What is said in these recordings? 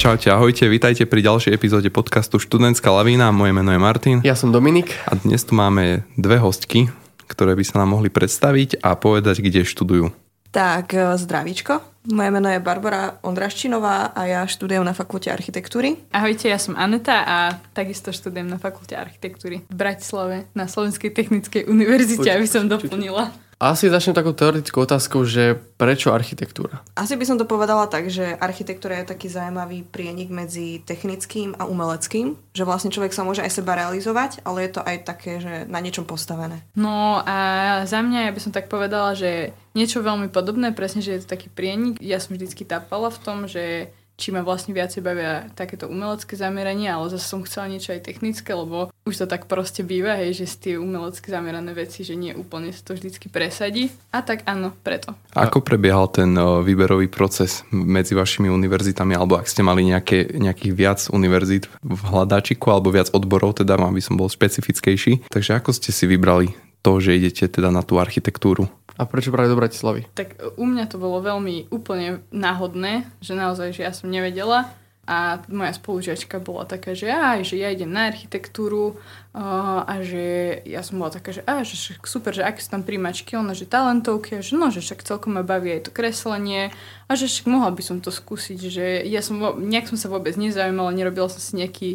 Čaute, ahojte, vítajte pri ďalšej epizóde podcastu Študentská lavína. Moje meno je Martin. Ja som Dominik. A dnes tu máme dve hostky, ktoré by sa nám mohli predstaviť a povedať, kde študujú. Tak, e, zdravíčko. Moje meno je Barbara Ondraščinová a ja študujem na fakulte architektúry. Ahojte, ja som Aneta a takisto študujem na fakulte architektúry v Bratislave na Slovenskej technickej univerzite, aby som doplnila. Asi začnem takou teoretickou otázkou, že prečo architektúra? Asi by som to povedala tak, že architektúra je taký zaujímavý prienik medzi technickým a umeleckým, že vlastne človek sa môže aj seba realizovať, ale je to aj také, že na niečom postavené. No a za mňa ja by som tak povedala, že niečo veľmi podobné, presne, že je to taký prienik. Ja som vždycky tápala v tom, že či ma vlastne viacej bavia takéto umelecké zameranie, ale zase som chcela niečo aj technické, lebo už to tak proste býva, hej, že z tie umelecké zamerané veci, že nie úplne sa to vždycky presadí. A tak áno, preto. Ako prebiehal ten výberový proces medzi vašimi univerzitami, alebo ak ste mali nejaké, nejakých viac univerzít v hľadáčiku, alebo viac odborov, teda aby som bol špecifickejší. Takže ako ste si vybrali to, že idete teda na tú architektúru? A prečo práve do Bratislavy? Tak u mňa to bolo veľmi úplne náhodné, že naozaj, že ja som nevedela a moja spolužiačka bola taká, že aj, že ja idem na architektúru a že ja som bola taká, že, á, že super, že aké sú tam príjmačky, ona, že talentovky a že no, že však celkom ma baví aj to kreslenie a že však mohla by som to skúsiť, že ja som, nejak som sa vôbec nezaujímala, nerobila som si nejaký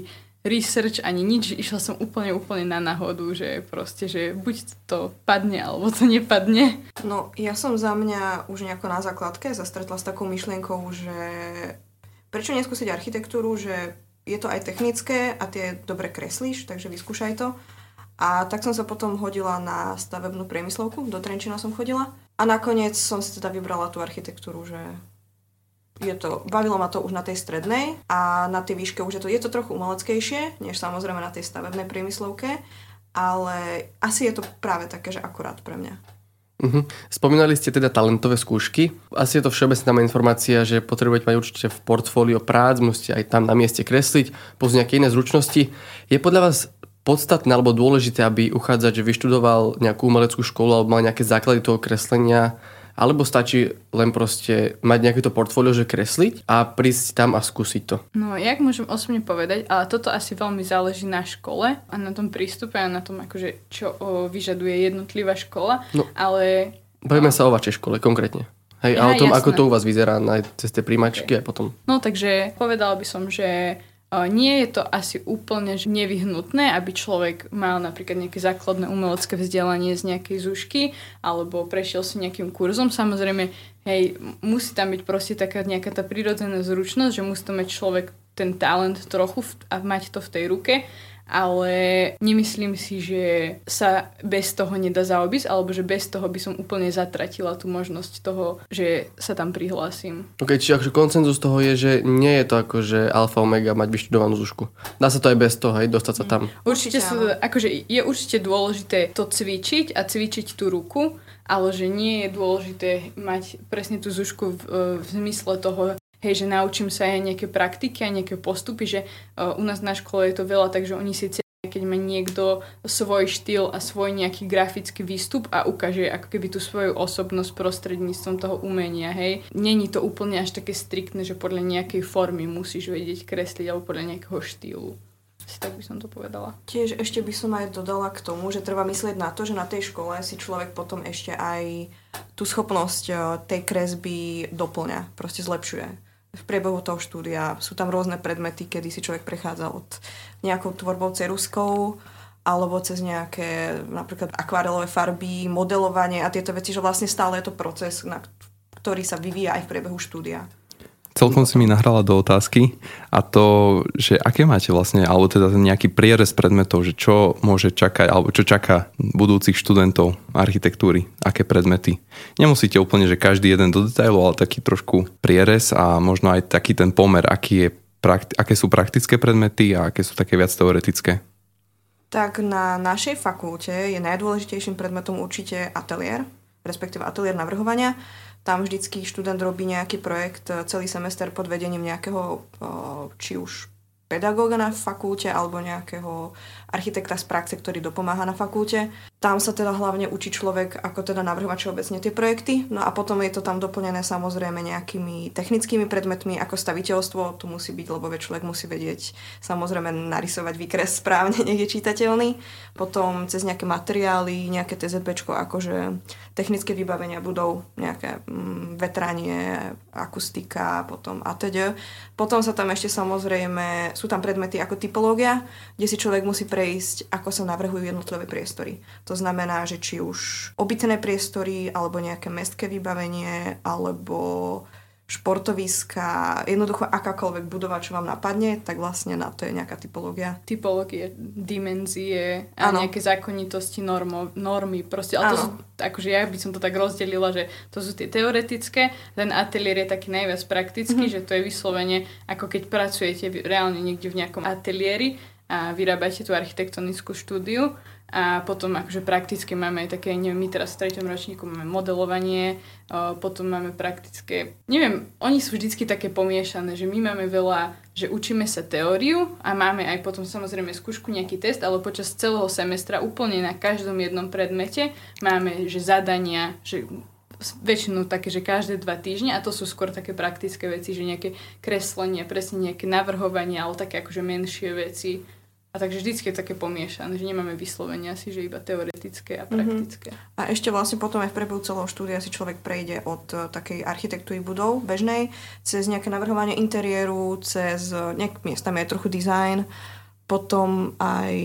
research ani nič, išla som úplne, úplne na náhodu, že proste, že buď to padne, alebo to nepadne. No, ja som za mňa už nejako na základke zastretla s takou myšlienkou, že prečo neskúsiť architektúru, že je to aj technické a tie dobre kreslíš, takže vyskúšaj to. A tak som sa potom hodila na stavebnú priemyslovku, do Trenčina som chodila. A nakoniec som si teda vybrala tú architektúru, že je to, bavilo ma to už na tej strednej a na tej výške už je to, je to trochu umeleckejšie, než samozrejme na tej stavebnej priemyslovke, ale asi je to práve také, že akurát pre mňa. Uh-huh. Spomínali ste teda talentové skúšky. Asi je to všeobecná informácia, že potrebujete mať určite v portfólio prác, musíte aj tam na mieste kresliť, plus nejaké iné zručnosti. Je podľa vás podstatné alebo dôležité, aby uchádzač vyštudoval nejakú umeleckú školu alebo mal nejaké základy toho kreslenia alebo stačí len proste mať nejaké to portfólio, že kresliť a prísť tam a skúsiť to? No, jak môžem osobne povedať, ale toto asi veľmi záleží na škole a na tom prístupe a na tom, akože, čo o, vyžaduje jednotlivá škola, no, ale... Bavíme sa o vašej škole konkrétne. Hej, a o tom, jasné. ako to u vás vyzerá na cez tie príjmačky okay. a potom. No takže povedala by som, že nie je to asi úplne nevyhnutné, aby človek mal napríklad nejaké základné umelecké vzdelanie z nejakej zúšky alebo prešiel si nejakým kurzom. Samozrejme, hej, musí tam byť proste taká nejaká tá prírodzená zručnosť, že musí to mať človek ten talent trochu a mať to v tej ruke ale nemyslím si, že sa bez toho nedá zaobísť, alebo že bez toho by som úplne zatratila tú možnosť toho, že sa tam prihlásim. Ok, čiže akože koncenzus toho je, že nie je to ako, že alfa omega mať vyštudovanú zúšku. Dá sa to aj bez toho, aj dostať sa tam. Určite, sa, akože je určite dôležité to cvičiť a cvičiť tú ruku, ale že nie je dôležité mať presne tú zúšku v, v zmysle toho, hej, že naučím sa aj nejaké praktiky a nejaké postupy, že uh, u nás na škole je to veľa, takže oni si keď má niekto svoj štýl a svoj nejaký grafický výstup a ukáže ako keby tú svoju osobnosť prostredníctvom toho umenia, hej. Není to úplne až také striktné, že podľa nejakej formy musíš vedieť kresliť alebo podľa nejakého štýlu. Asi tak by som to povedala. Tiež ešte by som aj dodala k tomu, že treba myslieť na to, že na tej škole si človek potom ešte aj tú schopnosť eh, tej kresby doplňa, proste zlepšuje v priebehu toho štúdia. Sú tam rôzne predmety, kedy si človek prechádza od nejakou tvorbou ceruskou alebo cez nejaké napríklad akvarelové farby, modelovanie a tieto veci, že vlastne stále je to proces, na ktorý sa vyvíja aj v priebehu štúdia. Celkom si mi nahrala do otázky a to, že aké máte vlastne, alebo teda nejaký prierez predmetov, že čo môže čakať, alebo čo čaká budúcich študentov architektúry, aké predmety. Nemusíte úplne, že každý jeden do detailu, ale taký trošku prierez a možno aj taký ten pomer, aký je, aké sú praktické predmety a aké sú také viac teoretické. Tak na našej fakulte je najdôležitejším predmetom určite ateliér, respektíve ateliér navrhovania tam vždycky študent robí nejaký projekt e, celý semester pod vedením nejakého, e, či už pedagóga na fakulte alebo nejakého architekta z praxe, ktorý dopomáha na fakulte. Tam sa teda hlavne učí človek, ako teda navrhovať všeobecne tie projekty. No a potom je to tam doplnené samozrejme nejakými technickými predmetmi, ako staviteľstvo, to musí byť, lebo človek musí vedieť samozrejme narysovať výkres správne, nech je čitateľný. Potom cez nejaké materiály, nejaké TZB, akože technické vybavenia budov, nejaké mm, vetranie, akustika, potom atď. Potom sa tam ešte samozrejme, sú tam predmety ako typológia, kde si človek musí prejsť, ako sa navrhujú jednotlivé priestory. To znamená, že či už obytné priestory, alebo nejaké mestské vybavenie, alebo športoviska, jednoducho akákoľvek budova, čo vám napadne, tak vlastne na to je nejaká typológia. Typológie, dimenzie a ano. nejaké zákonitosti normo, normy. Proste, ale to sú, akože ja by som to tak rozdelila, že to sú tie teoretické, ten ateliér je taký najviac praktický, mm-hmm. že to je vyslovene ako keď pracujete reálne niekde v nejakom ateliéri a vyrábate tú architektonickú štúdiu. A potom akože prakticky máme aj také, neviem, my teraz v treťom ročníku máme modelovanie, potom máme praktické, neviem, oni sú vždycky také pomiešané, že my máme veľa, že učíme sa teóriu a máme aj potom samozrejme skúšku, nejaký test, ale počas celého semestra úplne na každom jednom predmete máme, že zadania, že väčšinou také, že každé dva týždne a to sú skôr také praktické veci, že nejaké kreslenie, presne nejaké navrhovanie, ale také akože menšie veci a takže vždycky je také pomiešané, že nemáme vyslovenia asi, že iba teoretické a mhm. praktické. Mm-hmm. A ešte vlastne potom aj v priebehu celého štúdia si človek prejde od uh, takej architektúry budov bežnej, cez nejaké navrhovanie interiéru, cez uh, nejak miestami aj trochu design, potom aj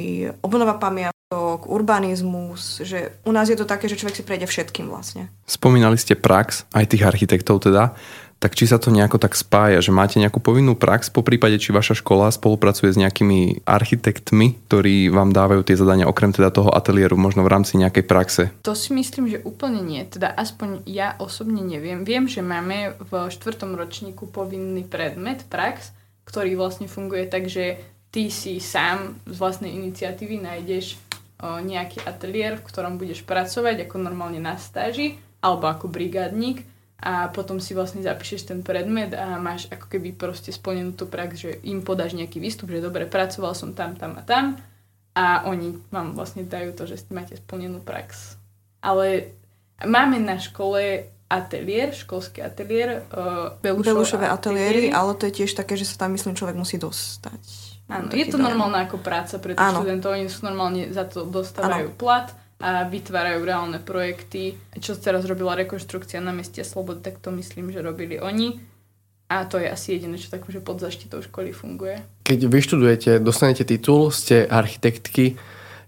obnova pamiatok, urbanizmus, že u nás je to také, že človek si prejde všetkým vlastne. Spomínali ste prax, aj tých architektov teda tak či sa to nejako tak spája, že máte nejakú povinnú prax, po prípade, či vaša škola spolupracuje s nejakými architektmi, ktorí vám dávajú tie zadania okrem teda toho ateliéru, možno v rámci nejakej praxe? To si myslím, že úplne nie. Teda aspoň ja osobne neviem. Viem, že máme v štvrtom ročníku povinný predmet, prax, ktorý vlastne funguje tak, že ty si sám z vlastnej iniciatívy nájdeš nejaký ateliér, v ktorom budeš pracovať ako normálne na stáži alebo ako brigádnik a potom si vlastne zapíšeš ten predmet a máš ako keby proste splnenú tú prax, že im podáš nejaký výstup, že dobre, pracoval som tam, tam a tam a oni vám vlastne dajú to, že máte splnenú prax. Ale máme na škole ateliér, školský ateliér, uh, Belušové ateliéry, ale to je tiež také, že sa tam myslím človek musí dostať. Áno, je to normálna ako práca pre tých študentov, oni sú normálne za to dostávajú ano. plat a vytvárajú reálne projekty. Čo teraz robila rekonštrukcia na meste Slobody, tak to myslím, že robili oni. A to je asi jediné, čo tak že pod zaštitou školy funguje. Keď vyštudujete, dostanete titul, ste architektky,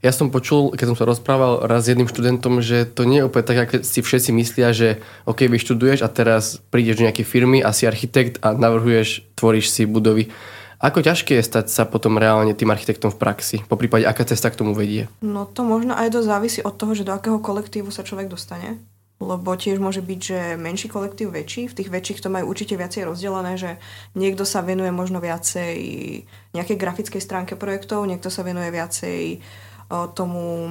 ja som počul, keď som sa rozprával raz s jedným študentom, že to nie je úplne tak, ako si všetci myslia, že OK, vyštuduješ a teraz prídeš do nejakej firmy a si architekt a navrhuješ, tvoríš si budovy. Ako ťažké je stať sa potom reálne tým architektom v praxi? Po prípade, aká cesta k tomu vedie? No to možno aj dosť závisí od toho, že do akého kolektívu sa človek dostane. Lebo tiež môže byť, že menší kolektív väčší. V tých väčších to majú určite viacej rozdelené, že niekto sa venuje možno viacej nejakej grafickej stránke projektov, niekto sa venuje viacej tomu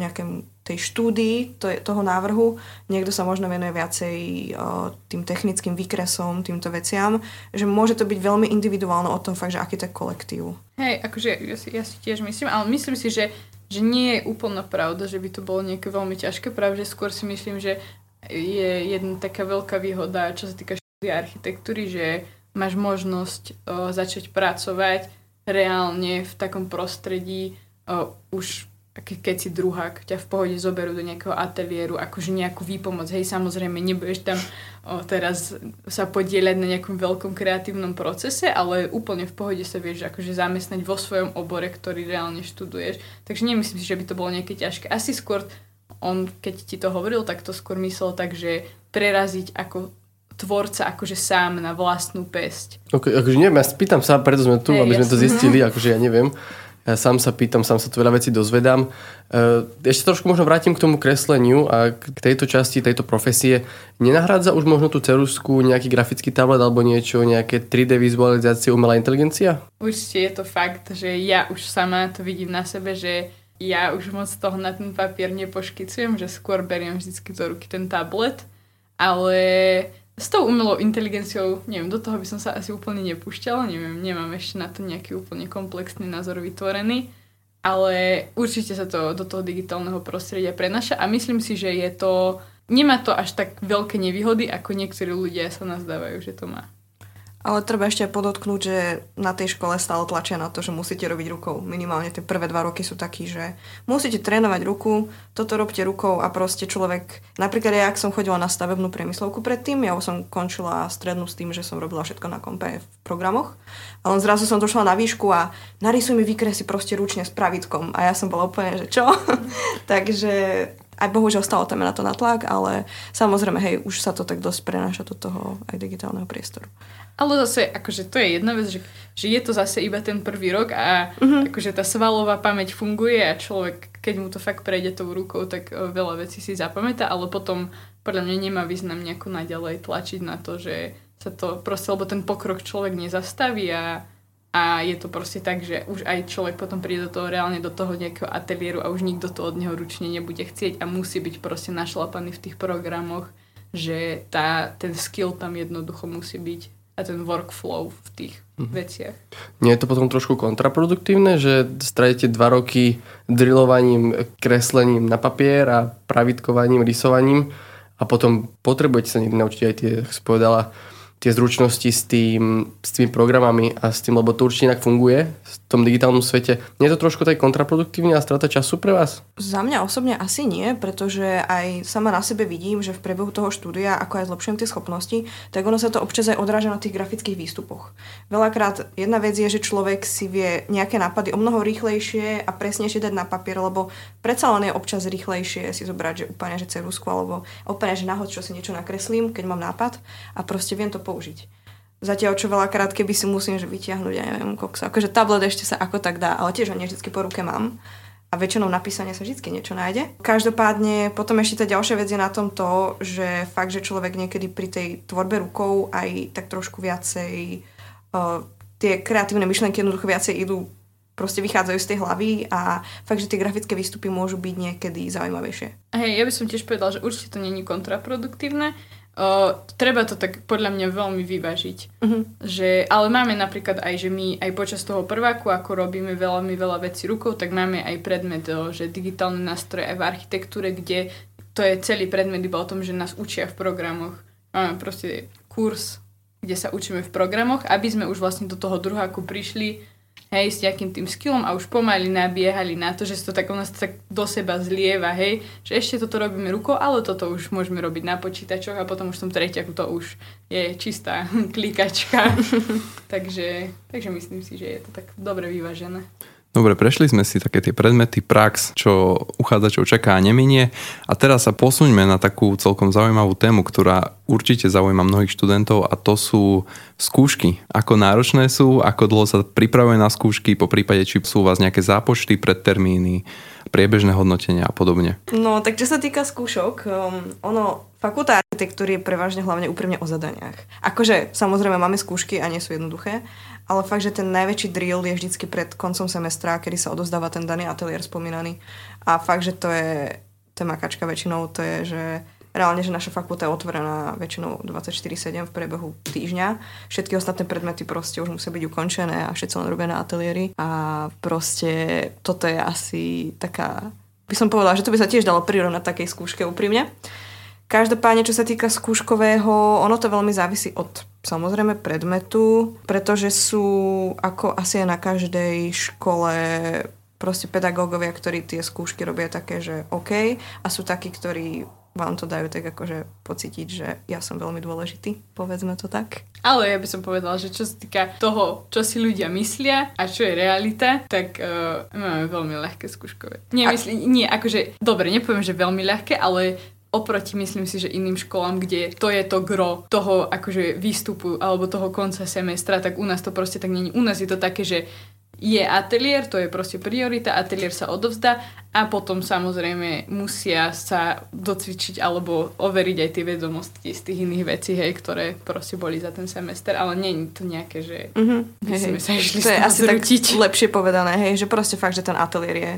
nejakému tej štúdii to, toho návrhu. Niekto sa možno venuje viacej o, tým technickým výkresom, týmto veciam, že môže to byť veľmi individuálne o tom fakt, že aký to je kolektív. Hej, akože ja si, ja si tiež myslím, ale myslím si, že, že nie je úplná pravda, že by to bolo nejaké veľmi ťažké, práve skôr si myslím, že je jedna taká veľká výhoda, čo sa týka štúdia architektúry, že máš možnosť o, začať pracovať reálne v takom prostredí o, už keď si druhák, ťa v pohode zoberú do nejakého ateliéru, akože nejakú výpomoc. Hej, samozrejme, nebudeš tam o, teraz sa podieľať na nejakom veľkom kreatívnom procese, ale úplne v pohode sa vieš akože zamestnať vo svojom obore, ktorý reálne študuješ. Takže nemyslím si, že by to bolo nejaké ťažké. Asi skôr on, keď ti to hovoril, tak to skôr myslel tak, že preraziť ako tvorca akože sám na vlastnú pesť. Okay, akože neviem, ja spýtam sa, preto sme tu, hey, aby jasný. sme to zistili, akože ja neviem. Ja sám sa pýtam, sám sa tu veľa vecí dozvedám. E, ešte trošku možno vrátim k tomu kresleniu a k tejto časti, tejto profesie. Nenahrádza už možno tú cerusku nejaký grafický tablet alebo niečo, nejaké 3D vizualizácie, umelá inteligencia? Určite je to fakt, že ja už sama to vidím na sebe, že ja už moc toho na ten papier nepoškicujem, že skôr beriem vždy do ruky ten tablet, ale s tou umelou inteligenciou, neviem, do toho by som sa asi úplne nepúšťala, neviem, nemám ešte na to nejaký úplne komplexný názor vytvorený, ale určite sa to do toho digitálneho prostredia prenaša a myslím si, že je to, nemá to až tak veľké nevýhody, ako niektorí ľudia sa nazdávajú, že to má. Ale treba ešte podotknúť, že na tej škole stále tlačia na to, že musíte robiť rukou. Minimálne tie prvé dva roky sú takí, že musíte trénovať ruku, toto robte rukou a proste človek... Napríklad ja, ak som chodila na stavebnú priemyslovku predtým, ja som končila strednú s tým, že som robila všetko na kompe v programoch. A len zrazu som došla na výšku a narysuj mi výkresy proste ručne s pravítkom. A ja som bola úplne, že čo? Takže aj bohužiaľ stalo tam na to natlak, ale samozrejme, hej, už sa to tak dosť prenáša do toho aj digitálneho priestoru. Ale zase, akože to je jedna vec, že, že je to zase iba ten prvý rok a uh-huh. akože tá svalová pamäť funguje a človek, keď mu to fakt prejde tou rukou, tak o, veľa vecí si zapamätá, ale potom podľa mňa nemá význam nejako naďalej tlačiť na to, že sa to proste, lebo ten pokrok človek nezastaví a, a je to proste tak, že už aj človek potom príde do toho reálne do toho nejakého ateliéru a už nikto to od neho ručne nebude chcieť a musí byť proste našlapaný v tých programoch, že tá, ten skill tam jednoducho musí byť a ten workflow v tých mm-hmm. veciach. Nie je to potom trošku kontraproduktívne, že stratíte dva roky drillovaním, kreslením na papier a pravitkovaním, rysovaním a potom potrebujete sa niekdy naučiť aj tie, ako si povedala, tie zručnosti s, tým, s tými programami a s tým, lebo to určite inak funguje v tom digitálnom svete. Nie je to trošku tak kontraproduktívne a strata času pre vás? Za mňa osobne asi nie, pretože aj sama na sebe vidím, že v priebehu toho štúdia, ako aj zlepšujem tie schopnosti, tak ono sa to občas aj odráža na tých grafických výstupoch. Veľakrát jedna vec je, že človek si vie nejaké nápady o mnoho rýchlejšie a presnejšie dať na papier, lebo predsa len je občas rýchlejšie si zobrať, že úplne že cerusku alebo úplne že nahod, čo si niečo nakreslím, keď mám nápad a proste viem to použiť. Zatiaľ, čo veľakrát, keby si musím že vyťahnuť, ja neviem, koksa. Akože tablet ešte sa ako tak dá, ale tiež ho nie vždy po ruke mám. A väčšinou napísanie sa vždy niečo nájde. Každopádne potom ešte tá ďalšia vec je na tom to, že fakt, že človek niekedy pri tej tvorbe rukou aj tak trošku viacej uh, tie kreatívne myšlenky jednoducho viacej idú proste vychádzajú z tej hlavy a fakt, že tie grafické výstupy môžu byť niekedy zaujímavejšie. Hej, ja by som tiež povedal, že určite to není kontraproduktívne, Uh, treba to tak podľa mňa veľmi vyvážiť. Uh-huh. Že, ale máme napríklad aj, že my aj počas toho prváku, ako robíme veľmi veľa vecí rukou, tak máme aj predmet, že digitálne nástroje aj v architektúre, kde to je celý predmet iba o tom, že nás učia v programoch. Máme proste kurz, kde sa učíme v programoch, aby sme už vlastne do toho druháku prišli hej, s nejakým tým skillom a už pomaly nabiehali na to, že to tak u nás tak do seba zlieva, hej, že ešte toto robíme rukou, ale toto už môžeme robiť na počítačoch a potom už v tom treťaku to už je čistá klikačka. takže, takže myslím si, že je to tak dobre vyvážené. Dobre, prešli sme si také tie predmety, prax, čo uchádzačov čaká a neminie. A teraz sa posuňme na takú celkom zaujímavú tému, ktorá určite zaujíma mnohých študentov a to sú skúšky. Ako náročné sú, ako dlho sa pripravuje na skúšky, po prípade či sú u vás nejaké zápočty, predtermíny, priebežné hodnotenia a podobne. No, tak čo sa týka skúšok, um, ono, fakulta architektúry je prevažne hlavne úprimne o zadaniach. Akože, samozrejme, máme skúšky a nie sú jednoduché, ale fakt, že ten najväčší drill je vždycky pred koncom semestra, kedy sa odozdáva ten daný ateliér spomínaný. A fakt, že to je, to makačka väčšinou, to je, že reálne, že naša fakulta je otvorená väčšinou 24-7 v priebehu týždňa. Všetky ostatné predmety proste už musia byť ukončené a všetci len robia na ateliéri. A proste toto je asi taká, by som povedala, že to by sa tiež dalo prirovnať takej skúške úprimne. Každopádne, čo sa týka skúškového, ono to veľmi závisí od samozrejme predmetu, pretože sú ako asi na každej škole proste pedagógovia, ktorí tie skúšky robia také, že OK a sú takí, ktorí vám to dajú tak akože pocítiť, že ja som veľmi dôležitý, povedzme to tak. Ale ja by som povedala, že čo sa týka toho, čo si ľudia myslia a čo je realita, tak uh, máme veľmi ľahké skúškové. Nie, a... Mysli, nie, akože, dobre, nepoviem, že veľmi ľahké, ale oproti myslím si, že iným školám, kde to je to gro toho akože výstupu alebo toho konca semestra, tak u nás to proste tak není. U nás je to také, že je ateliér, to je proste priorita, ateliér sa odovzdá a potom samozrejme musia sa docvičiť alebo overiť aj tie vedomosti z tých iných vecí, hej, ktoré proste boli za ten semester, ale nie je to nejaké, že uh-huh. hej, sa išli to je asi zrútiť. tak lepšie povedané, hej, že proste fakt, že ten ateliér je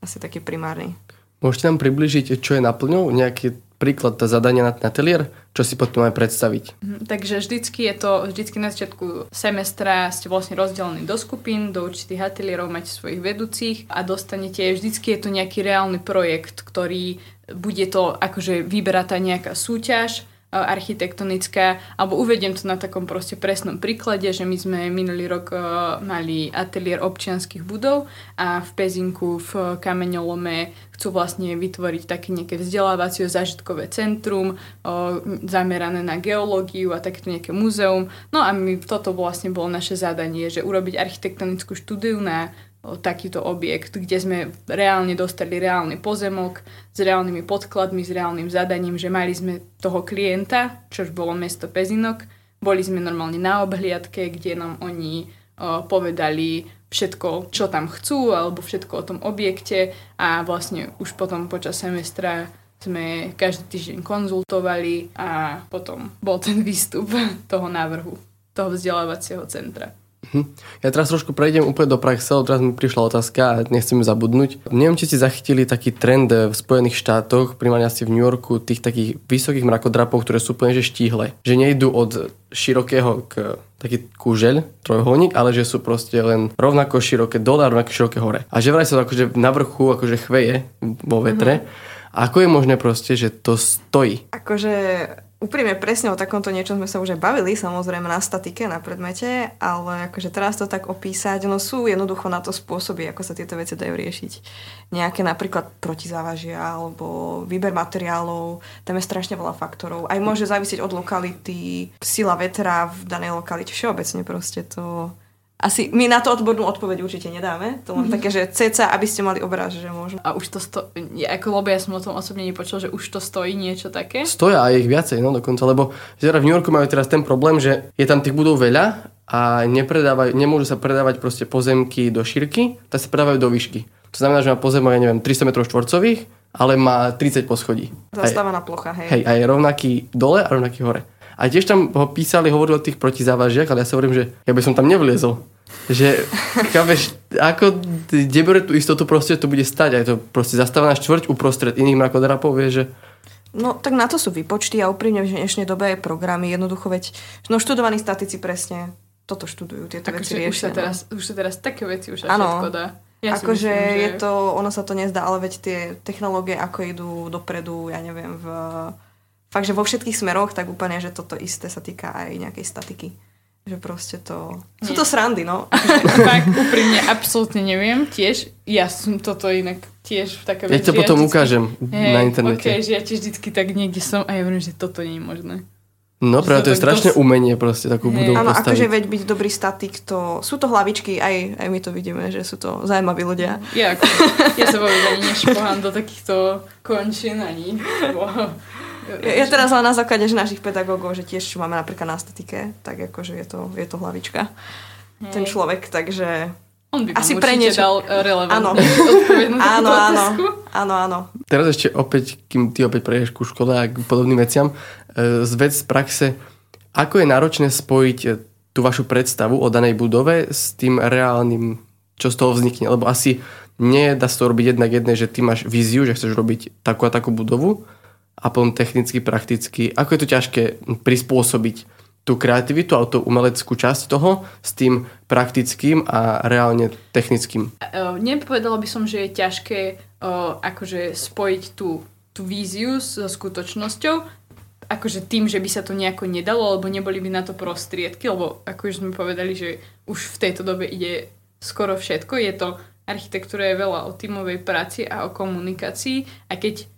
asi taký primárny. Môžete nám približiť, čo je naplňou? Nejaké príklad zadania na ateliér, čo si potom aj predstaviť. Mhm, takže vždycky je to, vždycky na začiatku semestra ste vlastne rozdelení do skupín, do určitých ateliérov máte svojich vedúcich a dostanete, vždycky je to nejaký reálny projekt, ktorý bude to akože vyberá tá nejaká súťaž, architektonická, alebo uvediem to na takom proste presnom príklade, že my sme minulý rok uh, mali ateliér občianských budov a v Pezinku v Kameňolome chcú vlastne vytvoriť také nejaké vzdelávacie zážitkové centrum uh, zamerané na geológiu a takéto nejaké múzeum. No a my, toto vlastne bolo naše zadanie, že urobiť architektonickú štúdiu na takýto objekt, kde sme reálne dostali reálny pozemok s reálnymi podkladmi, s reálnym zadaním, že mali sme toho klienta, čož bolo mesto Pezinok. Boli sme normálne na obhliadke, kde nám oni o, povedali všetko, čo tam chcú, alebo všetko o tom objekte a vlastne už potom počas semestra sme každý týždeň konzultovali a potom bol ten výstup toho návrhu, toho vzdelávacieho centra. Hm. Ja teraz trošku prejdem úplne do praxe, lebo teraz mi prišla otázka a nechcem zabudnúť. Neviem, či ste zachytili taký trend v Spojených štátoch, primárne asi v New Yorku, tých takých vysokých mrakodrapov, ktoré sú úplne že štíhle. Že nejdú od širokého k taký kúžeľ, trojholník, ale že sú proste len rovnako široké dole a rovnako široké hore. A že vraj sa to akože na vrchu akože chveje vo vetre. Mm-hmm. Ako je možné proste, že to stojí? Akože Úprimne presne o takomto niečom sme sa už aj bavili, samozrejme na statike, na predmete, ale akože teraz to tak opísať, no sú jednoducho na to spôsoby, ako sa tieto veci dajú riešiť. Nejaké napríklad protizávažia alebo výber materiálov, tam je strašne veľa faktorov. Aj môže závisieť od lokality, sila vetra v danej lokalite, všeobecne proste to asi my na to odbornú odpoveď určite nedáme. To len mm-hmm. také, že ceca, aby ste mali obraz, že možno. A už to stojí, ako lebo ja som o tom osobne nepočul, že už to stojí niečo také. Stoja a ich viacej, no dokonca, lebo v New Yorku majú teraz ten problém, že je tam tých budov veľa a nepredávajú, nemôžu sa predávať proste pozemky do šírky, tak sa predávajú do výšky. To znamená, že má pozemok, ja neviem, 300 m štvorcových, ale má 30 poschodí. Zastávaná plocha, hej. Hej, a je rovnaký dole a rovnaký hore. A tiež tam ho písali, hovorili o tých protizávažiach, ale ja sa hovorím, že ja by som tam nevliezol. Že, chápeš, ako, kde bude tú istotu proste to bude stať? Aj to proste zastávaná štvrť uprostred iných mrakodrapov, vie, že No tak na to sú výpočty a úprimne v dnešnej dobe aj programy. Jednoducho veď, no študovaní statici presne toto študujú, tieto tak, veci riešia. Už sa, teraz, už sa teraz také veci už všetko dá. Ja akože je to, ono sa to nezdá, ale veď tie technológie ako idú dopredu, ja neviem, v fakt, že vo všetkých smeroch, tak úplne, že toto isté sa týka aj nejakej statiky. Že proste to... Nie. Sú to srandy, no. Fakt, úprimne, absolútne neviem. Tiež, ja som toto inak tiež také Ja to potom ja vždycky, ukážem hey, na internete. Okay, že ja tiež vždycky tak niekde som a ja viem, že toto nie je možné. No práve to je strašné dos... umenie proste takú budovu Áno, akože veď byť dobrý statik, to sú to hlavičky, aj, aj my to vidíme, že sú to zaujímaví ľudia. Ja, ako, ja sa vôbec ani nešpohám do takýchto končín ani. Ja, ja teraz len na základe že našich pedagógov, že tiež čo máme napríklad na statike, tak akože je to, je to hlavička. Hej. Ten človek, takže... On by Asi pre niečo dal relevantnú áno. áno, áno, áno, áno. Teraz ešte opäť, kým ty opäť prejdeš ku škole a k podobným veciam, e, z vec z praxe, ako je náročné spojiť e, tú vašu predstavu o danej budove s tým reálnym, čo z toho vznikne? Lebo asi nie dá sa to robiť jednak jedné, že ty máš víziu, že chceš robiť takú a takú budovu a potom technicky, prakticky. Ako je to ťažké prispôsobiť tú kreativitu a tú umeleckú časť toho s tým praktickým a reálne technickým? Nepovedala by som, že je ťažké akože spojiť tú, tú víziu so skutočnosťou, akože tým, že by sa to nejako nedalo, alebo neboli by na to prostriedky, lebo ako už sme povedali, že už v tejto dobe ide skoro všetko. Je to, architektúra je veľa o tímovej práci a o komunikácii a keď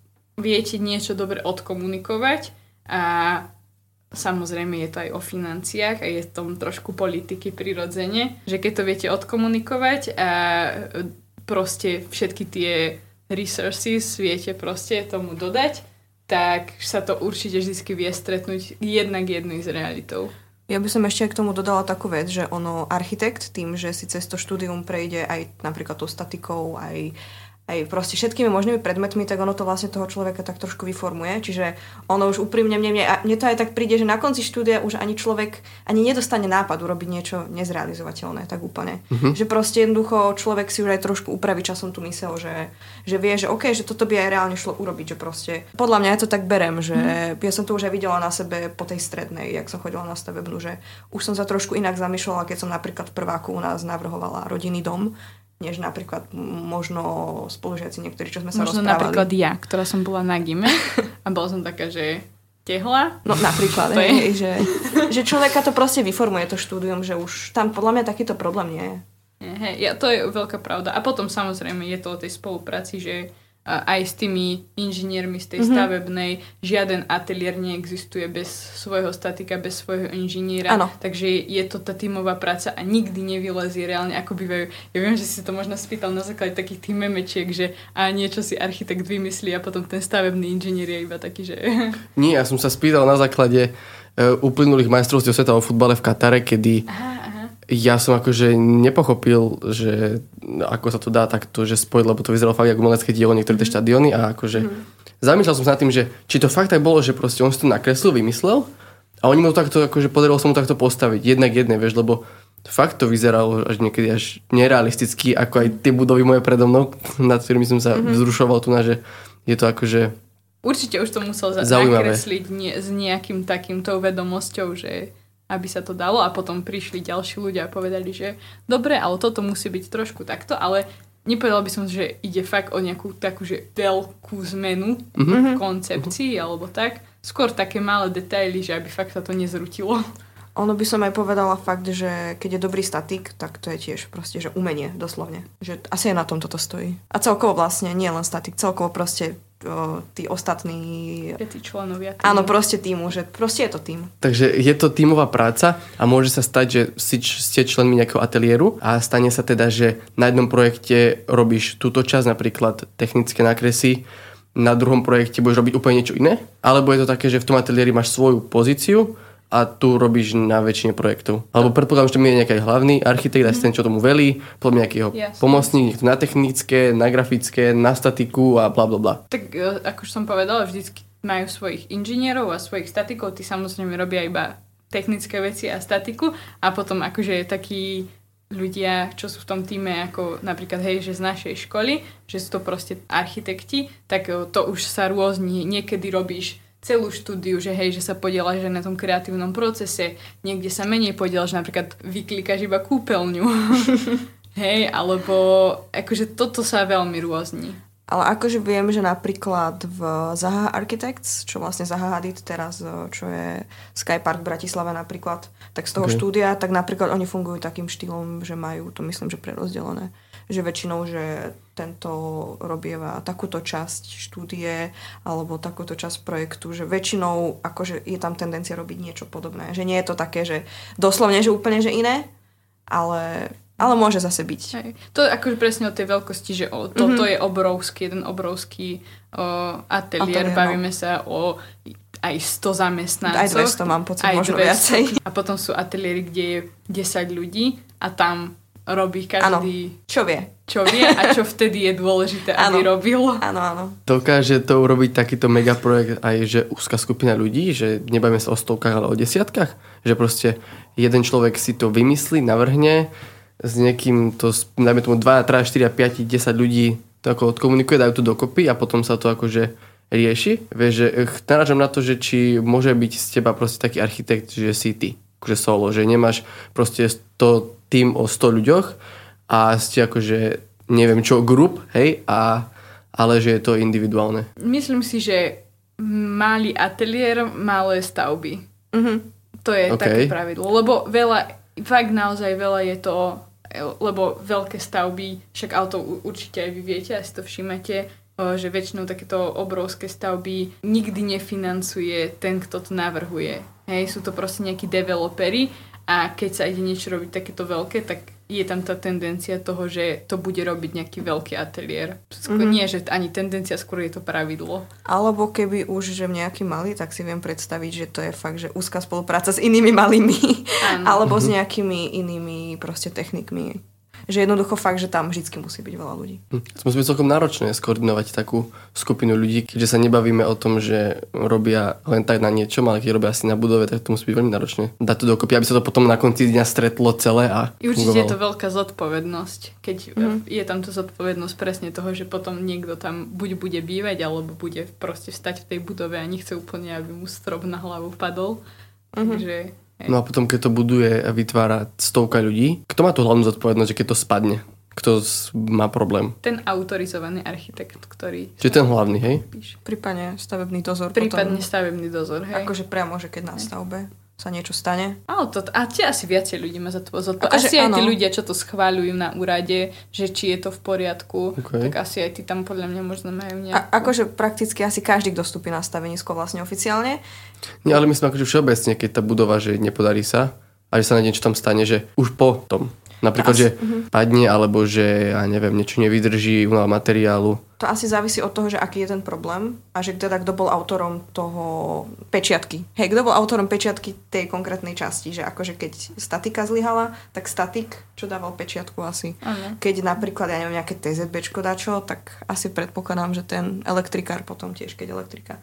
viete niečo dobre odkomunikovať a samozrejme je to aj o financiách a je v tom trošku politiky prirodzene, že keď to viete odkomunikovať a proste všetky tie resources viete proste tomu dodať, tak sa to určite vždy vie stretnúť jednak jednej s realitou. Ja by som ešte k tomu dodala takú vec, že ono architekt tým, že si cez to štúdium prejde aj napríklad tou statikou, aj aj proste všetkými možnými predmetmi, tak ono to vlastne toho človeka tak trošku vyformuje. Čiže ono už úprimne mne, mne, mne to aj tak príde, že na konci štúdia už ani človek ani nedostane nápad urobiť niečo nezrealizovateľné, tak úplne. Uh-huh. Že proste jednoducho človek si už aj trošku upraví časom tú mysel, že, že vie, že OK, že toto by aj reálne šlo urobiť, že proste. Podľa mňa ja to tak berem, že uh-huh. ja som to už aj videla na sebe po tej strednej, jak som chodila na stavebnú, že už som sa trošku inak zamýšľala, keď som napríklad v prváku u nás navrhovala rodinný dom, než napríklad možno spolužiaci niektorí, čo sme sa možno rozprávali. napríklad ja, ktorá som bola na gime a bola som taká, že tehla. No napríklad, To je- že, že človeka to proste vyformuje to štúdium, že už tam podľa mňa takýto problém nie je. Hej, ja, to je veľká pravda. A potom samozrejme je to o tej spolupráci, že aj s tými inžiniermi z tej Mhm. mm-hmm. stavebnej žiaden ateliér neexistuje bez svojho statika, bez svojho inžiniera. Áno. Takže je to tá tímová práca a nikdy nevylezie reálne, ako bývajú. Ja viem, že si to možno spýtal na základe takých tých memečiek, že a niečo si architekt vymyslí a potom ten stavebný inžinier je iba taký, že... Nie, ja som sa spýtal na základe uh, uplynulých majstrovstiev sveta o futbale v Katare, kedy aha. Ja som akože nepochopil, že ako sa to dá takto, že spojiť, lebo to vyzeralo fakt ako umelecké dielo, niektoré tie štadióny a akože zamýšľal som sa nad tým, že či to fakt tak bolo, že proste on si to nakreslil, vymyslel a oni mu to takto, akože podarilo sa mu takto postaviť, jednak jedné, vieš, lebo fakt to vyzeralo až niekedy až nerealisticky, ako aj tie budovy moje predo mnou, nad ktorými som sa vzrušoval tu na, že je to akože Určite už to musel za- nakresliť nie, s nejakým takýmto vedomosťou, že aby sa to dalo a potom prišli ďalší ľudia a povedali, že dobre, ale toto musí byť trošku takto, ale nepovedala by som, že ide fakt o nejakú takú, že veľkú zmenu v koncepcii alebo tak. Skôr také malé detaily, že aby fakt sa to nezrutilo. Ono by som aj povedala fakt, že keď je dobrý statik, tak to je tiež proste, že umenie, doslovne. Že asi aj na tom toto stojí. A celkovo vlastne, nie len statik, celkovo proste tí ostatní... Všetci členovia. týmu. Áno, proste týmu, že proste je to tým. Takže je to tímová práca a môže sa stať, že si, ste členmi nejakého ateliéru a stane sa teda, že na jednom projekte robíš túto časť, napríklad technické nákresy, na druhom projekte budeš robiť úplne niečo iné, alebo je to také, že v tom ateliéri máš svoju pozíciu a tu robíš na väčšine projektov. Alebo predpokladám, že tam je nejaký hlavný architekt, asistent, čo tomu velí, potom nejaký jeho Jasne. pomocník, niekto na technické, na grafické, na statiku a bla bla bla. Tak e, ako už som povedala, vždycky majú svojich inžinierov a svojich statikov, tí samozrejme robia iba technické veci a statiku a potom akože takí ľudia, čo sú v tom týme ako napríklad hej, že z našej školy, že sú to proste architekti, tak e, to už sa rôzni. Niekedy robíš celú štúdiu, že hej, že sa podielaš že na tom kreatívnom procese, niekde sa menej podielaš, napríklad vyklikaš iba kúpeľňu. hej, alebo akože toto sa veľmi rôzni. Ale akože viem, že napríklad v Zaha Architects, čo vlastne Zaha Hadid teraz, o, čo je Skypark v Bratislave napríklad, tak z toho Ok. štúdia, tak napríklad oni fungujú takým štýlom, že majú to myslím, že prerozdelené. Že väčšinou, že tento robieva takúto časť štúdie alebo takúto časť projektu, že väčšinou akože je tam tendencia robiť niečo podobné. Že nie je to také, že doslovne, že úplne, že iné, ale, ale môže zase byť. Hej. To je akože presne o tej veľkosti, že o, toto mm-hmm. je obrovský, jeden obrovský o, ateliér, Ateliér, no. bavíme sa o aj 100 zamestnancov. Aj 200 mám pocit, aj možno 200. viacej. A potom sú ateliéry, kde je 10 ľudí a tam robí každý, Čo vie? čo vie a čo vtedy je dôležité, aby Áno. robil. Áno, áno. Dokáže to urobiť takýto megaprojekt aj, že úzka skupina ľudí, že nebavíme sa o stovkách, ale o desiatkách? Že proste jeden človek si to vymyslí, navrhne, s niekým to, dajme tomu 2, 3, 4, 5, 10 ľudí to ako odkomunikuje, dajú to dokopy a potom sa to akože rieši. Vieš, že eh, narážam na to, že či môže byť z teba proste taký architekt, že si ty, akože solo, že nemáš proste to tým o 100 ľuďoch a ste akože neviem čo, grup, hej, a, ale že je to individuálne. Myslím si, že malý ateliér, malé stavby. Mhm. To je OK. také pravidlo. Lebo veľa, fakt naozaj veľa je to, lebo veľké stavby, však ale to u- určite aj vy viete, asi to všimate, o, že väčšinou takéto obrovské stavby nikdy nefinancuje ten, kto to navrhuje. Hej, sú to proste nejakí developeri a keď sa ide niečo robiť takéto veľké, tak je tam tá tendencia toho, že to bude robiť nejaký veľký ateliér. Skôr Mhm. nie, že ani tendencia, skôr je to pravidlo. Alebo keby už, že nejaký malý, tak si viem predstaviť, že to je fakt, že úzka spolupráca s inými malými. Áno. Alebo s nejakými inými proste technikmi. Že jednoducho fakt, že tam vždy musí byť veľa ľudí. Hm. To musí byť celkom náročné skoordinovať takú skupinu ľudí, keďže sa nebavíme o tom, že robia len tak na niečom, ale keď robia asi na budove, tak to musí byť veľmi náročné. Dať to dokopy, aby sa to potom na konci dňa stretlo celé a určite fungovalo. je to veľká zodpovednosť, keď Mhm. mm. je tam to zodpovednosť presne toho, že potom niekto tam buď bude bývať, alebo bude proste stať v tej budove a nechce úplne, aby mu strop na hlavu padol. Mhm. Takže. No a potom, keď to buduje a vytvára stovka ľudí, kto má tú hlavnú zodpovednosť, že keď to spadne? Kto má problém? ten autorizovaný architekt, ktorý Čiže ten hlavný, hej? Prípadne stavebný dozor. Prípadne potom, stavebný dozor, hej. akože priamo, že keď na stavbe sa niečo stane. Ale to, a tie asi viacej ľudí má za to zodpovednosť. Akože Asi aj tí áno. ľudia, čo to schváľujú na úrade, že či je to v poriadku, Okay. tak asi aj tí tam podľa mňa možno majú A, nejakú... akože prakticky asi každý, kto vstúpi na stavenisko vlastne oficiálne. Nie, ale myslím akože všeobecne, keď tá budova, že nepodarí sa a že sa na niečo tam stane, že už po tom. Napríklad, Asi- že padne, alebo že, ja neviem, niečo nevydrží, únava materiálu. To asi závisí od toho, že aký je ten problém a že teda kto bol autorom toho pečiatky. Hej, kto bol autorom pečiatky tej konkrétnej časti, že akože keď statika zlyhala, tak statik, čo dával pečiatku asi. Áno. Keď napríklad, ja neviem, nejaké TZBčko dačo, tak asi predpokladám, že ten elektrikár potom tiež, keď elektrika.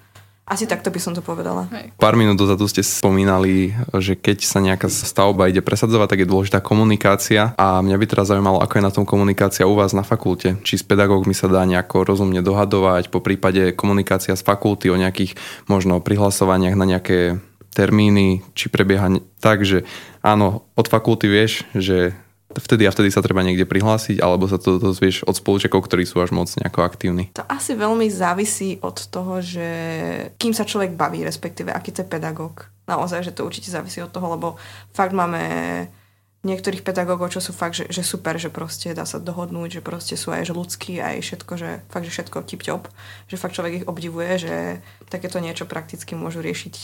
Asi takto by som to povedala. Hej. Pár minút dozadu ste spomínali, že keď sa nejaká stavba ide presadzovať, tak je dôležitá komunikácia a mňa by teraz zaujímalo, ako je na tom komunikácia u vás na fakulte. Či s pedagógmi sa dá nejako rozumne dohadovať, po prípade komunikácia z fakulty o nejakých možno prihlasovaniach na nejaké termíny, či prebieha tak, že áno, od fakulty vieš, že vtedy a vtedy sa treba niekde prihlásiť, alebo sa to dozvieš od spolučekov, ktorí sú až moc nejako aktívni. To asi veľmi závisí od toho, že kým sa človek baví, respektíve aký to je pedagóg. Naozaj, že to určite závisí od toho, lebo fakt máme niektorých pedagógov, čo sú fakt, že, že super, že proste dá sa dohodnúť, že proste sú aj že ľudskí, aj všetko, že fakt, že všetko tip-top, že fakt človek ich obdivuje, že takéto niečo prakticky môžu riešiť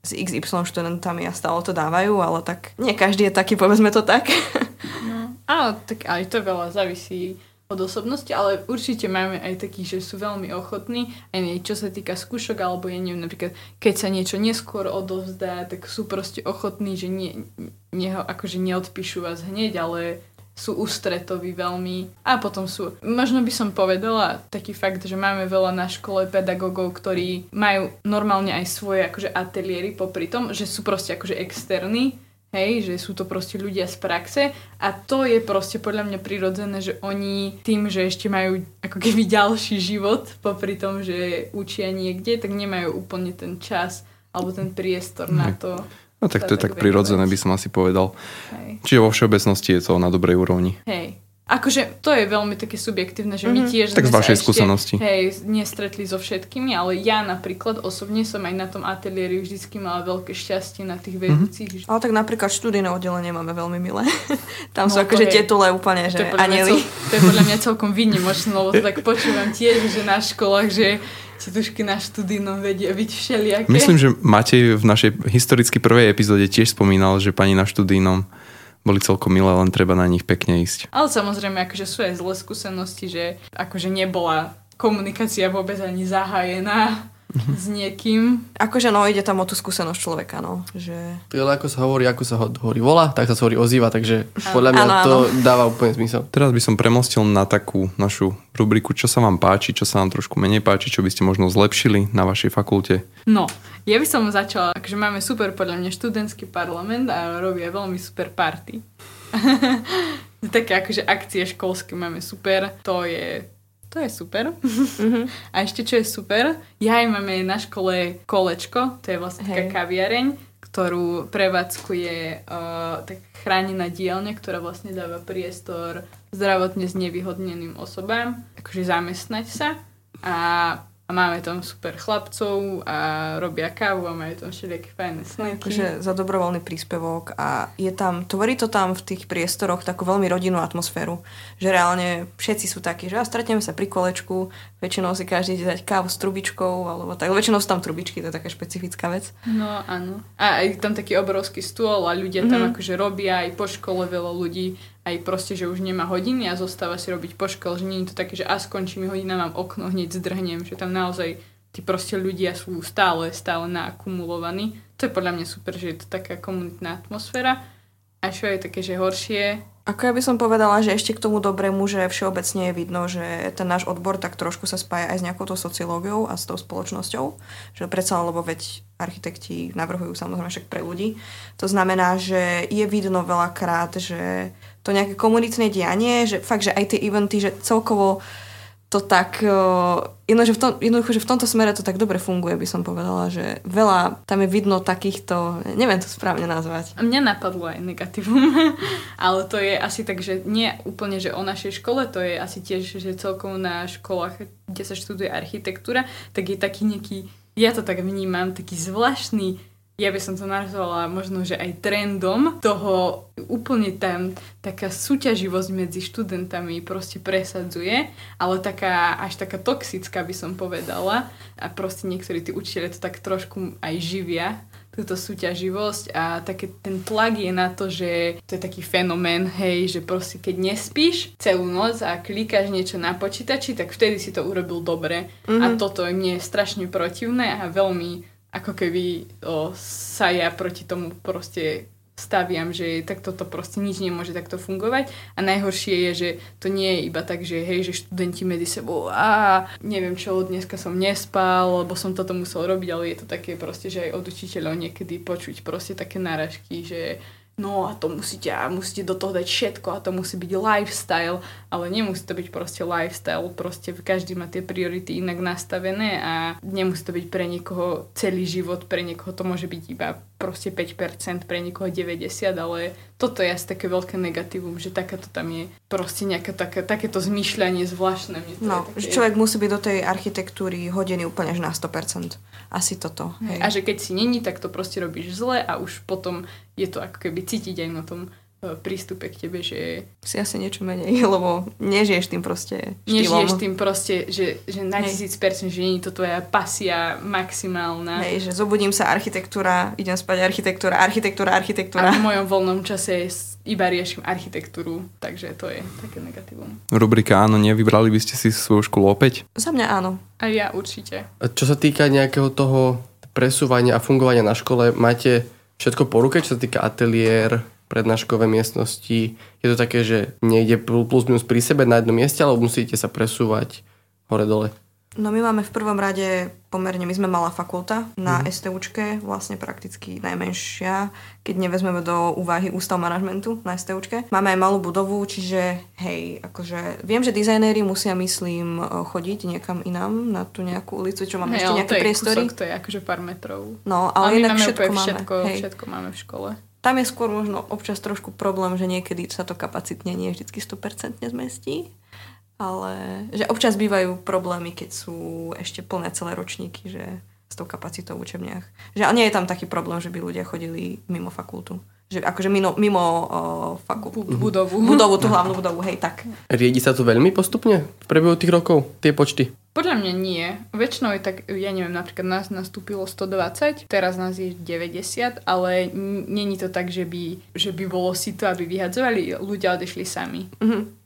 s XY študentami a stále to dávajú, ale tak nie každý je taký, povedzme to tak. No, ale tak aj to veľa závisí od osobnosti, ale určite máme aj takých, že sú veľmi ochotní, aj čo sa týka skúšok, alebo ja neviem, napríklad, keď sa niečo neskôr odovzdá, tak sú proste ochotní, že nie, nie, akože neodpíšu vás hneď, ale sú ústretoví veľmi. A potom sú, možno by som povedala taký fakt, že máme veľa na škole pedagógov, ktorí majú normálne aj svoje akože ateliéry popri tom, že sú proste akože externí, Hej, že sú to proste ľudia z praxe a to je proste podľa mňa prirodzené, že oni tým, že ešte majú ako keby ďalší život popri tom, že učia niekde, tak nemajú úplne ten čas alebo ten priestor na to. No tak to je tak prirodzené, by som asi povedal. Hej. Čiže vo všeobecnosti je to na dobrej úrovni. Hej. Akože to je veľmi také subjektívne, že my tiež Tak z vašej ešte, skúsenosti. Hej, nestretli so všetkými, ale ja napríklad osobne som aj na tom ateliéri vždycky mala veľké šťastie na tých vedúcich. Ale tak napríklad študijné oddelenie máme veľmi milé. Tam sú No, to akože tietule úplne, To že je, podľa mňa anieli. cel, to je podľa mňa celkom výnimočné, lebo to tak počúvam tiež, že na školách, že titušky na študijnom vedia byť všelijaké. Myslím, že Matej v našej historicky prvej epizóde tiež spomínal, že pani na študijnom boli celkom milé, len treba na nich pekne ísť. Ale samozrejme, akože sú aj zlé skúsenosti, že akože nebola komunikácia vôbec ani zahájená Mhm. s niekým. Akože no, ide tam o tú skúsenosť človeka, no. Že... Ale ako sa hovorí, ako sa ho- hovorí volá, tak sa hovorí ozýva, takže podľa mňa áno. to dáva úplne zmysel. Teraz by som premostil na takú našu rubriku, čo sa vám páči, čo sa vám trošku menej páči, čo by ste možno zlepšili na vašej fakulte. No, ja by som začala, akože máme super podľa mňa študentský parlament a robia veľmi super party. Také akože akcie školské máme super, to je to je super. Mhm. A ešte čo je super, ja aj máme na škole kolečko, to je vlastne taká Hej. kaviareň, ktorú prevádzkuje uh, tak chránená dielňa, ktorá vlastne dáva priestor zdravotne znevýhodneným osobám, akože zamestnať sa a, a máme tam super chlapcov a robia kávu a majú tam všelijaké fajné snacky. Akože za dobrovoľný príspevok a je tam, tvorí to tam v tých priestoroch takú veľmi rodinnú atmosféru, že reálne všetci sú takí, že a stretneme sa pri kolečku, väčšinou si každý ide dať kávu s trubičkou, alebo tak, väčšinou sú tam trubičky, to je taká špecifická vec. No áno. A aj tam taký obrovský stôl a ľudia tam akože robia aj po škole veľa ľudí, aj proste, že už nemá hodiny a zostáva si robiť po škole, že nie je to také, že a skončí mi hodina, mám okno, hneď zdrhnem, že tam naozaj tí proste ľudia sú stále, stále naakumulovaní. To je podľa mňa super, že je to taká komunitná atmosféra. A čo je také, že horšie? Ako ja by som povedala, že ešte k tomu dobrému, že všeobecne je vidno, že ten náš odbor tak trošku sa spája aj s nejakou to sociológiou a s tou spoločnosťou. Že predsa, lebo veď architekti navrhujú samozrejme však pre ľudí. To znamená, že je vidno veľakrát, že to nejaké komunitné dianie, že fakt, že aj tie eventy, že celkovo to tak, jedno, že v tom, jednoducho, že v tomto smere to tak dobre funguje, by som povedala, že veľa, tam je vidno takýchto, neviem to správne nazvať. Mňa napadlo aj negatívum, ale to je asi tak, že nie úplne, že o našej škole, to je asi tiež, že celkovo na školách, kde sa študuje architektúra, tak je taký nejaký, ja to tak vnímam, taký zvláštny ja by som to nazvala možno, že aj trendom toho úplne tam taká súťaživosť medzi študentami proste presadzuje, ale taká až taká toxická by som povedala a proste niektorí tí učiteľe to tak trošku aj živia túto súťaživosť a také ten tlak je na to, že to je taký fenomén, hej, že proste keď nespíš celú noc a klikáš niečo na počítači, tak vtedy si to urobil dobre. Mm-hmm. A mhm. toto je mne strašne protivné a veľmi ako keby o, sa ja proti tomu proste staviam, že takto to proste nič nemôže takto fungovať. A najhoršie je, že to nie je iba tak, že hej, že študenti medzi sebou a neviem čo, dneska som nespal, lebo som toto musel robiť, ale je to také proste, že aj od učiteľov niekedy počuť proste také náražky, že no a to musíte, a musíte do toho dať všetko a to musí byť lifestyle, ale nemusí to byť proste lifestyle, proste každý má tie priority inak nastavené a nemusí to byť pre niekoho celý život, pre niekoho to môže byť iba proste 5%, pre niekoho 90%, ale toto je asi také veľké negatívum, že takáto tam je proste nejaké také, takéto zmýšľanie zvláštne. no, také... že človek musí byť do tej architektúry hodený úplne až na 100%. Asi toto. Hej. A že keď si není, tak to proste robíš zle a už potom je to ako keby cítiť aj na tom prístupe k tebe, že... Si asi niečo menej, lebo nežiješ tým proste štýlom. Nežiješ tým proste, že, že na tisíc percent, že nie je to tvoja pasia maximálna. Hej, že zobudím sa architektúra, idem spať architektúra, architektúra, architektúra. A v mojom voľnom čase iba riešim architektúru, takže to je také negatívum. Rubrika áno, nevybrali by ste si svoju školu opäť? Za mňa áno. A ja určite. A čo sa týka nejakého toho presúvania a fungovania na škole, máte všetko po ruke, čo sa týka ateliér, prednáškové miestnosti. Je to také, že nejde plus minus pri sebe na jednom mieste, alebo musíte sa presúvať hore-dole? No my máme v prvom rade pomerne, my sme malá fakulta na mm. STUčke, vlastne prakticky najmenšia, keď nevezmeme do úvahy ústav manažmentu na STUčke. Máme aj malú budovu, čiže hej, akože viem, že dizajnéri musia, myslím, chodiť niekam inám na tú nejakú ulicu, čo máme hey, ešte nejaké priestory. Kúsok, to je akože pár metrov. No, ale, ale inak všetko máme. Všetko, hej. všetko máme v škole. Tam je skôr možno občas trošku problém, že niekedy sa to kapacitne nie vždy 100% zmestí. Ale že občas bývajú problémy, keď sú ešte plné celé ročníky, že s tou kapacitou v učebniach. Že, ale nie je tam taký problém, že by ľudia chodili mimo fakultu. Že akože mimo, mimo uh, fakultu. Budovu. Budovu, tú hlavnú budovu, hej, tak. Riedi sa to veľmi postupne v priebehu tých rokov, tie počty? Podľa mňa nie. Väčšinou je tak, ja neviem, napríklad nás nastúpilo 120, teraz nás je 90, ale není to tak, že by, že by bolo si to, aby vyhadzovali, ľudia odešli sami. Mm-hmm.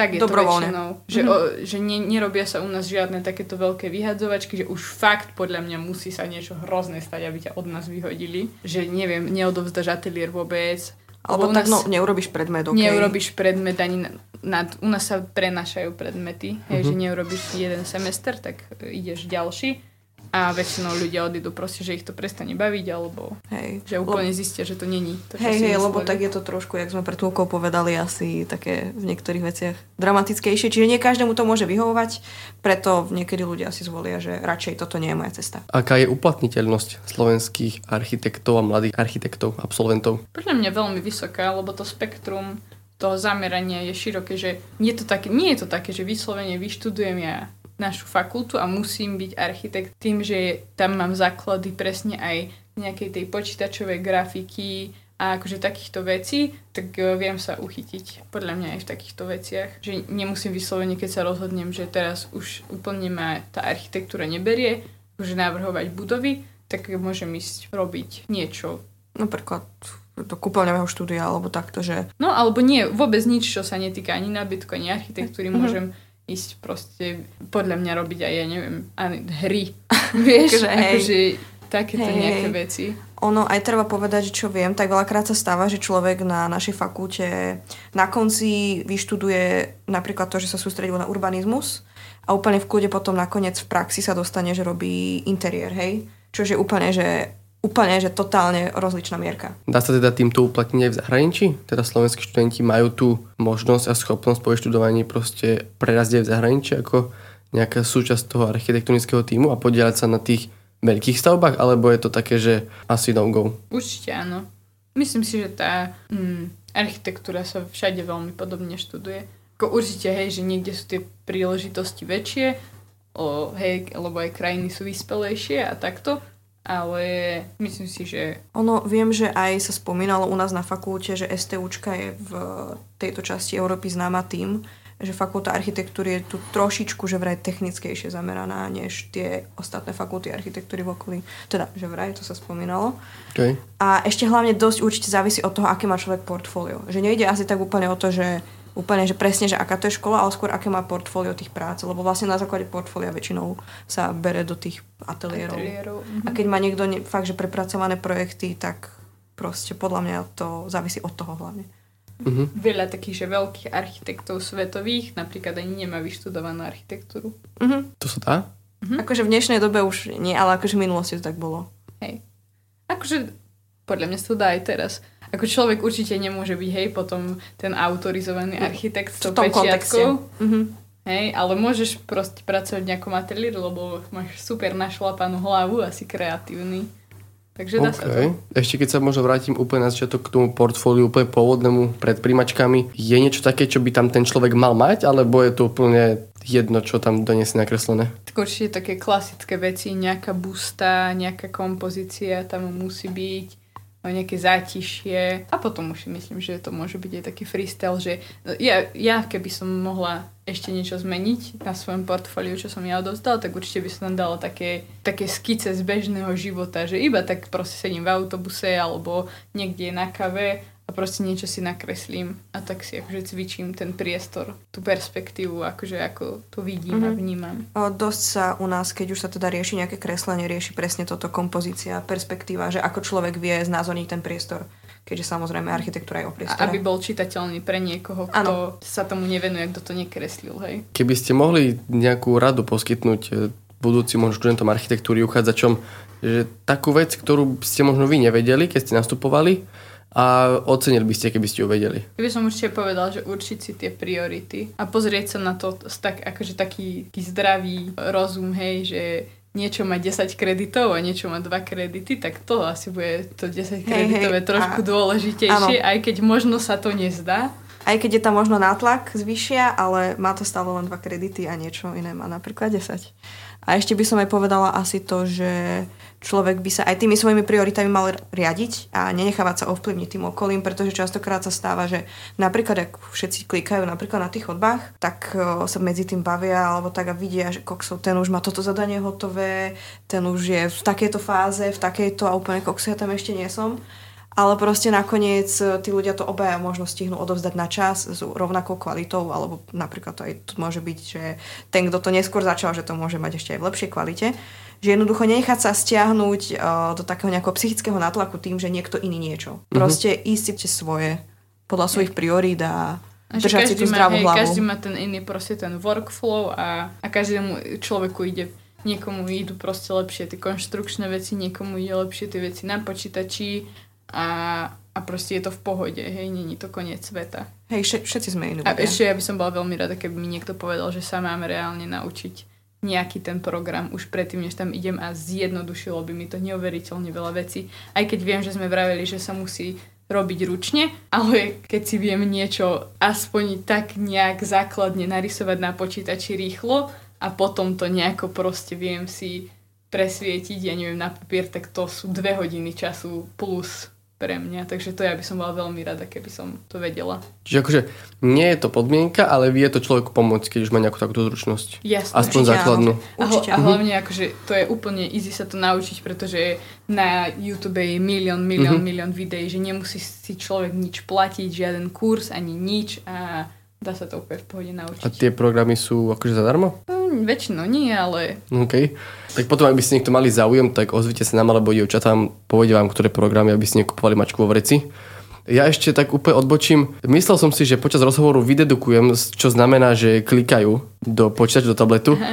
Tak je to väčšinou. Že, mm-hmm. o, že ne, nerobia sa u nás žiadne takéto veľké vyhadzovačky, že už fakt podľa mňa musí sa niečo hrozné stať, aby ťa od nás vyhodili. Že neviem, neodovzdaš ateliér vôbec, alebo tak, no, neurobiš predmet, okay. Neurobiš predmet ani na, na, u nás sa prenašajú predmety, hej, že mhm. neurobiš jeden semester, tak ideš ďalší a väčšinou ľudia odídu proste, že ich to prestane baviť, alebo hej. že úplne lebo, zistia, že to není. To, hej, hej, lebo tak je to trošku, jak sme pred chvíľkou povedali, asi také v niektorých veciach dramatickejšie. Čiže nie každému to môže vyhovovať, preto niekedy ľudia si zvolia, že radšej toto nie je moja cesta. Aká je uplatniteľnosť slovenských architektov a mladých architektov, absolventov? Podľa mňa veľmi vysoká, lebo to spektrum toho zamerania je široké, že nie je to také, nie je to také, že vyslovene vyštudujem ja našu fakultu a musím byť architekt tým, že tam mám základy presne aj nejakej tej počítačovej grafiky a akože takýchto vecí, tak e, viem sa uchytiť podľa mňa aj v takýchto veciach. Že nemusím vyslovene, keď sa rozhodnem, že teraz už úplne ma tá architektúra neberie, že navrhovať budovy, tak môžem ísť robiť niečo. Napríklad do kúpeľňového štúdia alebo takto, že... No alebo nie, vôbec nič, čo sa netýka ani nábytku, ani architektúry, mm-hmm. môžem ísť proste podľa mňa robiť aj, ja neviem, ani hry. Vieš, akože, akože takéto Hej, nejaké hej. veci. Ono, aj treba povedať, že čo viem, tak veľakrát sa stáva, že človek na našej fakulte na konci vyštuduje napríklad to, že sa sústredil na urbanizmus a úplne v kľude potom nakoniec v praxi sa dostane, že robí interiér, hej? Čo je úplne, že úplne, že totálne rozličná mierka. Dá sa teda týmto uplatniť aj v zahraničí? Teda slovenskí študenti majú tú možnosť a schopnosť po študovaní proste prerazť aj v zahraničí ako nejaká súčasť toho architektonického týmu a podielať sa na tých veľkých stavbách, alebo je to také, že asi no go? Určite áno. Myslím si, že tá mm, architektúra sa všade veľmi podobne študuje. Ako určite, hej, že niekde sú tie príležitosti väčšie, o, hej, lebo aj krajiny sú vyspelejšie a takto, ale myslím si, že Ono, viem, že aj sa spomínalo u nás na fakulte, že STUčka je v tejto časti Európy známa tým, že fakulta architektúry je tu trošičku, že vraj technickejšie zameraná, než tie ostatné fakulty architektúry v okolí. Teda, že vraj, to sa spomínalo. Okay. A ešte hlavne dosť určite závisí od toho, aké má človek portfólio. Že nejde asi tak úplne o to, že úplne, že presne, že aká to je škola, ale skôr aké má portfólio tých prác, lebo vlastne na základe portfólia väčšinou sa bere do tých ateliérov. ateliérov. A keď má niekto ne, fakt, že prepracované projekty, tak proste podľa mňa to závisí od toho hlavne. Mhm. Veľa takých, že veľkých architektov svetových napríklad ani nemá vyštudovanú architektúru. Mhm. To sa dá? Hm? Akože v dnešnej dobe už nie, ale akože v minulosti to tak bolo. Hej. Akože podľa mňa sa to dá aj teraz. Ako človek určite nemôže byť, hej, potom ten autorizovaný architekt s tou pečiatkou. Mhm. Hej, ale môžeš proste pracovať v nejakom ateliéri, lebo máš super našlapanú hlavu, asi kreatívny. Takže dá sa to. Okay. Ešte keď sa možno vrátim úplne na začiatok k tomu portfóliu, úplne pôvodnému pred príjmačkami, je niečo také, čo by tam ten človek mal mať, alebo je to úplne jedno, čo tam donesie nakreslené? Tak určite také klasické veci, nejaká busta, nejaká kompozícia tam musí byť, nejaké zátišie. A potom už si myslím, že to môže byť aj taký freestyle, že ja, ja keby som mohla ešte niečo zmeniť na svojom portfóliu, čo som ja odovzdala, tak určite by som tam dala také, také skice z bežného života, že iba tak proste sedím v autobuse alebo niekde na kave a proste niečo si nakreslím a tak si akože cvičím ten priestor, tú perspektívu, akože ako to vidím mm-hmm. a vnímam. O, dosť sa u nás, keď už sa teda rieši nejaké kreslenie, rieši presne toto kompozícia, perspektíva, že ako človek vie znázorniť ten priestor. Keďže samozrejme architektúra je o priestore. aby bol čitateľný pre niekoho, kto Áno. sa tomu nevenuje, kto to nekreslil, hej. Keby ste mohli nejakú radu poskytnúť e, budúcim študentom architektúry, uchádzačom, že takú vec, ktorú ste možno vy nevedeli, keď ste nastupovali a ocenili by ste, keby ste ju vedeli. Ja by som určite povedal, že určiť si tie priority a pozrieť sa na to tak, akože taký, taký zdravý rozum, hej, že niečo má 10 kreditov a niečo má 2 kredity, tak to asi bude to 10 kreditové hej, trošku a- dôležitejšie, aj keď možno sa to nezdá. Aj keď je tam možno nátlak zvyšia, ale má to stále len dva kredity a niečo iné má napríklad 10. A ešte by som aj povedala asi to, že človek by sa aj tými svojimi prioritami mal riadiť a nenechávať sa ovplyvniť tým okolím, pretože častokrát sa stáva, že napríklad ak všetci klikajú napríklad na tých chodbách, tak sa medzi tým bavia alebo tak a vidia, že koksov, ten už má toto zadanie hotové, ten už je v takejto fáze, v takejto a úplne koksu ja tam ešte nie som. Ale proste nakoniec e, tí ľudia to obaja možno stihnú odovzdať na čas s rovnakou kvalitou, alebo napríklad to aj môže byť, že ten, kto to neskôr začal, že to môže mať ešte aj v lepšej kvalite. Že jednoducho nenechať sa stiahnuť uh, do takého nejakého psychického natlaku tým, že niekto iný niečo. Proste ísť si svoje podľa svojich priorít a držať si každý tú má, zdravú hej, hlavu. každý má ten iný proste ten workflow a, a každému človeku ide niekomu idú proste lepšie tie konštrukčné veci, niekomu ide lepšie tie veci na počítači a, a proste je to v pohode, hej, není to koniec sveta. Hej, všet- všetci sme iní A ešte ja by som bola veľmi rada, keby mi niekto povedal, že sa máme reálne naučiť nejaký ten program už predtým, než tam idem a zjednodušilo by mi to neuveriteľne veľa vecí. Aj keď viem, že sme vraveli, že sa musí robiť ručne, ale keď si viem niečo aspoň tak nejak základne narysovať na počítači rýchlo a potom to nejako proste viem si presvietiť, ja neviem, na papier, tak to sú dve hodiny času plus pre mňa. Takže to ja by som bola veľmi rada, keby som to vedela. Čiže akože nie je to podmienka, ale vie to človeku pomôcť, keď už má nejakú takúto zručnosť. Jasné. Aspoň určite základnú. áno. Určite a áno. hlavne akože to je úplne easy sa to naučiť, pretože na YouTube je milión, milión, Mhm. milión videí, že nemusí si človek nič platiť, žiaden kurz ani nič a dá sa to úplne v pohode naučiť. A tie programy sú akože zadarmo? No, väčšinou nie, ale OK. Tak potom, ak by ste niekto mali záujem, tak ozvite sa nám alebo dievčatám, povedia vám, ktoré programy, aby ste nekupovali mačku vo vreci. Ja ešte tak úplne odbočím. Myslel som si, že počas rozhovoru vydedukujem, čo znamená, že klikajú do počítača, do tabletu.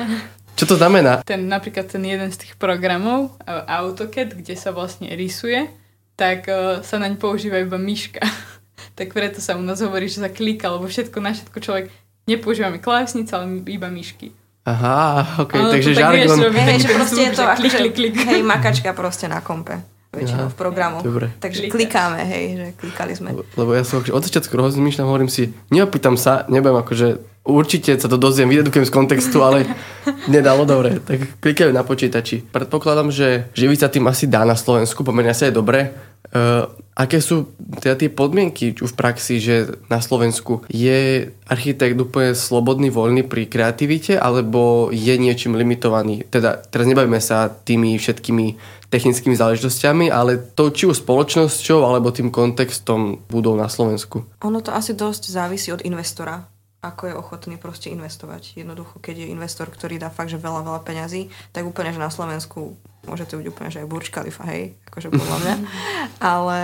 Čo to znamená? ten, napríklad ten jeden z tých programov, e, AutoCAD, kde sa vlastne rysuje, tak e, sa naň používa iba myška. tak preto sa u nás hovorí, že sa klika, lebo všetko na všetko človek nepoužívame klávesnice, ale iba myšky. Aha, OK, Áno, takže tak žargon. Hej, že proste je to že ako, klik, klik, klik. hej, makačka proste na kompe. Väčšinou Aha, v programu. dobre. Takže Klikáš. klikáme, hej, že klikali sme. Lebo ja som akože od začiatku rozmýšľam, hovorím si, neopýtam sa, nebudem akože, určite sa to dozviem, vydedukujem z kontextu, ale nedalo dobre. Tak klikajú na počítači. Predpokladám, že živiť sa tým asi dá na Slovensku, pomerne asi aj dobre. Uh, aké sú teda tie podmienky v praxi, že na Slovensku je architekt úplne slobodný, voľný pri kreativite, alebo je niečím limitovaný? Teda teraz nebavíme sa tými všetkými technickými záležitostiami, ale to či už spoločnosťou, alebo tým kontextom budov na Slovensku. Ono to asi dosť závisí od investora, ako je ochotný proste investovať. Jednoducho, keď je investor, ktorý dá fakt, že veľa, veľa peňazí, tak úplne, že na Slovensku môže to byť úplne, že aj Burj Khalifa, hej, akože podľa mňa. Ale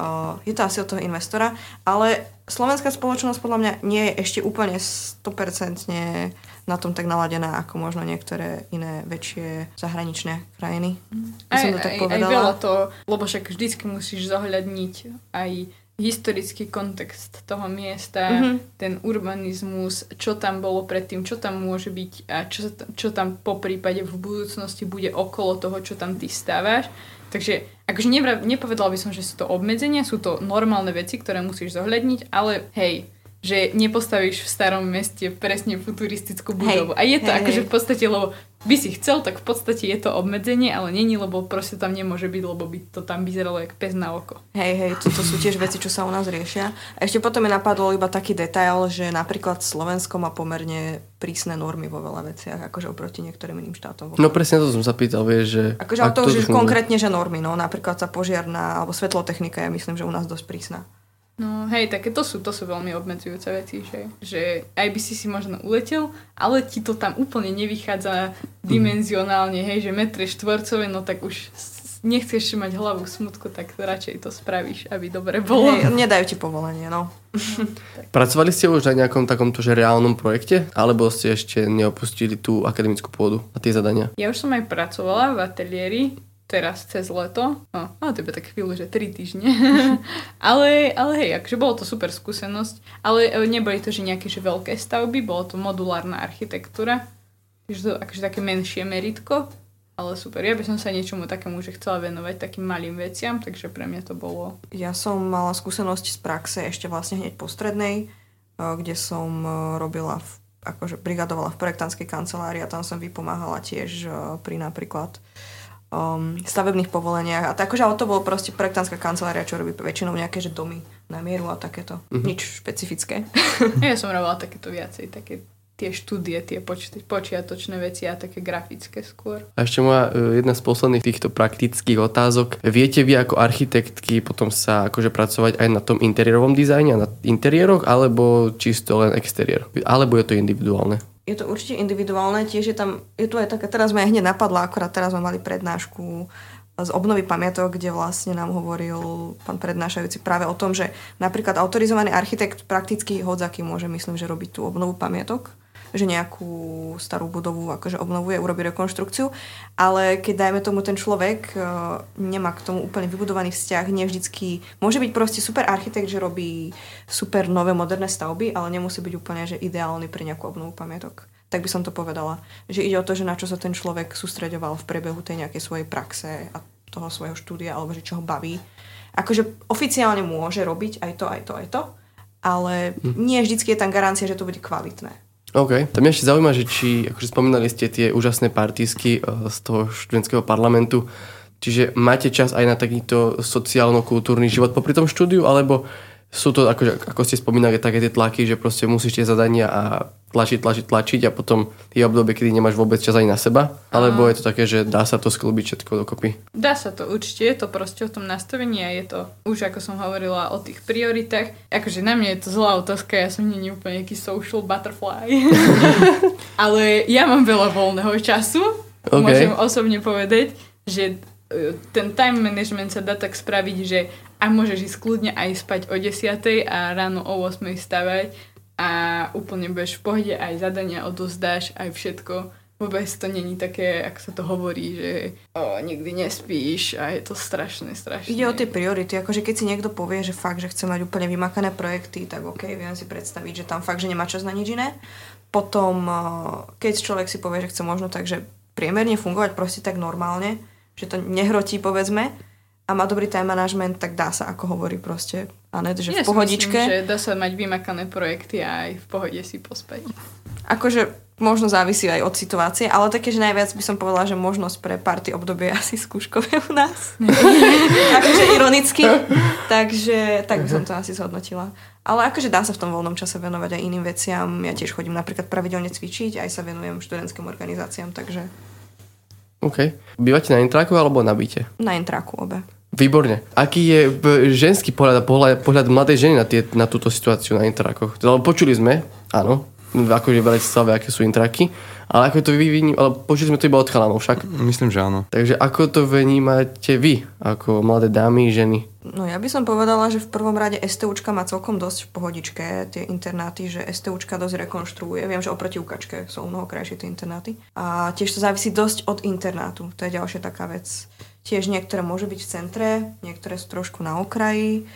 o, je to asi od toho investora. Ale slovenská spoločnosť podľa mňa nie je ešte úplne 100% na tom tak naladená, ako možno niektoré iné väčšie zahraničné krajiny. Aj, som to tak aj, aj povedala. veľa to, lebo však vždycky musíš zohľadniť aj historický kontext toho miesta, Mhm. ten urbanizmus, čo tam bolo predtým, čo tam môže byť a čo, čo tam po prípade v budúcnosti bude okolo toho, čo tam ty stávaš. Takže akože nevra- nepovedala by som, že sú to obmedzenia, sú to normálne veci, ktoré musíš zohľadniť, ale hej, že nepostavíš v starom meste presne futuristickú budovu. Hej, a je to hej, akože hej. v podstate, lebo by si chcel, tak v podstate je to obmedzenie, ale není, lebo proste tam nemôže byť, lebo by to tam vyzeralo jak pes na oko. Hej, hej, toto sú tiež veci, čo sa u nás riešia. A ešte potom mi napadlo iba taký detail, že napríklad Slovensko má pomerne prísne normy vo veľa veciach, akože oproti niektorým iným štátom. No presne to som sa pýtal, vieš, že... Akože ale to ak už konkrétne, že normy, no napríklad sa požiarná alebo svetlotechnika, ja myslím, že u nás dosť prísna. No hej, také to sú, to sú veľmi obmedzujúce veci, že, že aj by si si možno uletel, ale ti to tam úplne nevychádza dimenzionálne, hej, že metre štvorcové, no tak už nechceš mať hlavu smutku, tak radšej to spravíš, aby dobre bolo. Hej, nedajú ti povolenie, no. Pracovali ste už na nejakom takomto že reálnom projekte? Alebo ste ešte neopustili tú akademickú pôdu a tie zadania? Ja už som aj pracovala v ateliéri, teraz cez leto. No, ale to iba tak chvíľu, že 3 týždne. ale, ale hej, akože bolo to super skúsenosť. Ale e, neboli to, že nejaké že veľké stavby, bolo to modulárna architektúra. Takže to akože také menšie meritko. Ale super, ja by som sa niečomu takému, že chcela venovať takým malým veciam, takže pre mňa to bolo... Ja som mala skúsenosti z praxe ešte vlastne hneď po strednej, eh, kde som eh, robila, v, akože brigadovala v projektantskej kancelárii a tam som vypomáhala tiež pri napríklad um, stavebných povoleniach. A tak, akože, ale to bolo proste projektantská kancelária, čo robí väčšinou nejaké že domy na mieru a takéto. Mhm. Nič špecifické. Ja som robila takéto viacej, také tie štúdie, tie poč- počiatočné veci a také grafické skôr. A ešte moja e, jedna z posledných týchto praktických otázok. Viete vy ako architektky potom sa akože pracovať aj na tom interiérovom dizajne a na interiéroch, alebo čisto len exteriér? Alebo je to individuálne? Je to určite individuálne, tiež je tam, je tu aj taká, teraz ma hneď napadla, akorát teraz sme mali prednášku z obnovy pamiatok, kde vlastne nám hovoril pán prednášajúci práve o tom, že napríklad autorizovaný architekt prakticky hodzaký môže, myslím, že robiť tú obnovu pamiatok že nejakú starú budovu akože obnovuje, urobí rekonštrukciu, ale keď dajme tomu ten človek e, nemá k tomu úplne vybudovaný vzťah, nie vždycky, môže byť proste super architekt, že robí super nové moderné stavby, ale nemusí byť úplne že ideálny pre nejakú obnovu pamiatok. Tak by som to povedala. Že ide o to, že na čo sa ten človek sústreďoval v priebehu tej nejakej svojej praxe a toho svojho štúdia, alebo že čo ho baví. Akože oficiálne môže robiť aj to, aj to, aj to, ale nie vždycky je tam garancia, že to bude kvalitné. OK. To mňa ešte zaujíma, že či, akože spomínali ste tie úžasné partísky eh, z toho študentského parlamentu, čiže máte čas aj na takýto sociálno-kultúrny život popri tom štúdiu, alebo sú to, ako, ako ste spomínali, také tie tlaky, že proste musíš tie zadania a tlačiť, tlačiť, tlačiť a potom je obdobie, kedy nemáš vôbec čas ani na seba? Alebo je to také, že dá sa to sklbiť všetko dokopy? Dá sa to určite, je to proste o tom nastavení a je to už ako som hovorila o tých prioritách. Akože na mňa je to zlá otázka, ja som nie úplne nejaký social butterfly. Ale ja mám veľa voľného času, okay. môžem osobne povedať, že e, ten time management sa dá tak spraviť, že a môžeš ísť kľudne aj spať o 10 a ráno o 8 stavať a úplne budeš v pohode, aj zadania odozdáš, aj všetko. Vôbec to není také, ako sa to hovorí, že o, nikdy nespíš a je to strašné, strašné. Ide o tie priority, akože keď si niekto povie, že fakt, že chce mať úplne vymakané projekty, tak ok, viem si predstaviť, že tam fakt, že nemá čas na nič iné. Potom, keď človek si povie, že chce možno tak, že priemerne fungovať proste tak normálne, že to nehrotí, povedzme, a má dobrý time management, tak dá sa, ako hovorí proste Anet, že ja v pohodičke. Myslím, že dá sa mať vymakané projekty a aj v pohode si pospať. Akože možno závisí aj od situácie, ale také, že najviac by som povedala, že možnosť pre party obdobie asi skúškové u nás. akože ironicky. Takže tak by som to asi zhodnotila. Ale akože dá sa v tom voľnom čase venovať aj iným veciam. Ja tiež chodím napríklad pravidelne cvičiť, aj sa venujem študentským organizáciám, takže OK. Bývate na intraku alebo na byte? Na intraku obe. Výborne. Aký je ženský pohľad a pohľad, pohľad mladej ženy na, tie, na túto situáciu na intrakoch? Lebo počuli sme, áno, akože veľa stave, aké sú intraky, ale ako to vy, ale počuli sme to iba od chalanov však. Myslím, že áno. Takže ako to vnímate vy, ako mladé dámy, ženy? No ja by som povedala, že v prvom rade STUčka má celkom dosť v pohodičke tie internáty, že STUčka dosť rekonštruuje. Viem, že oproti UKačke sú mnoho krajšie tie internáty. A tiež to závisí dosť od internátu. To je ďalšia taká vec. Tiež niektoré môžu byť v centre, niektoré sú trošku na okraji.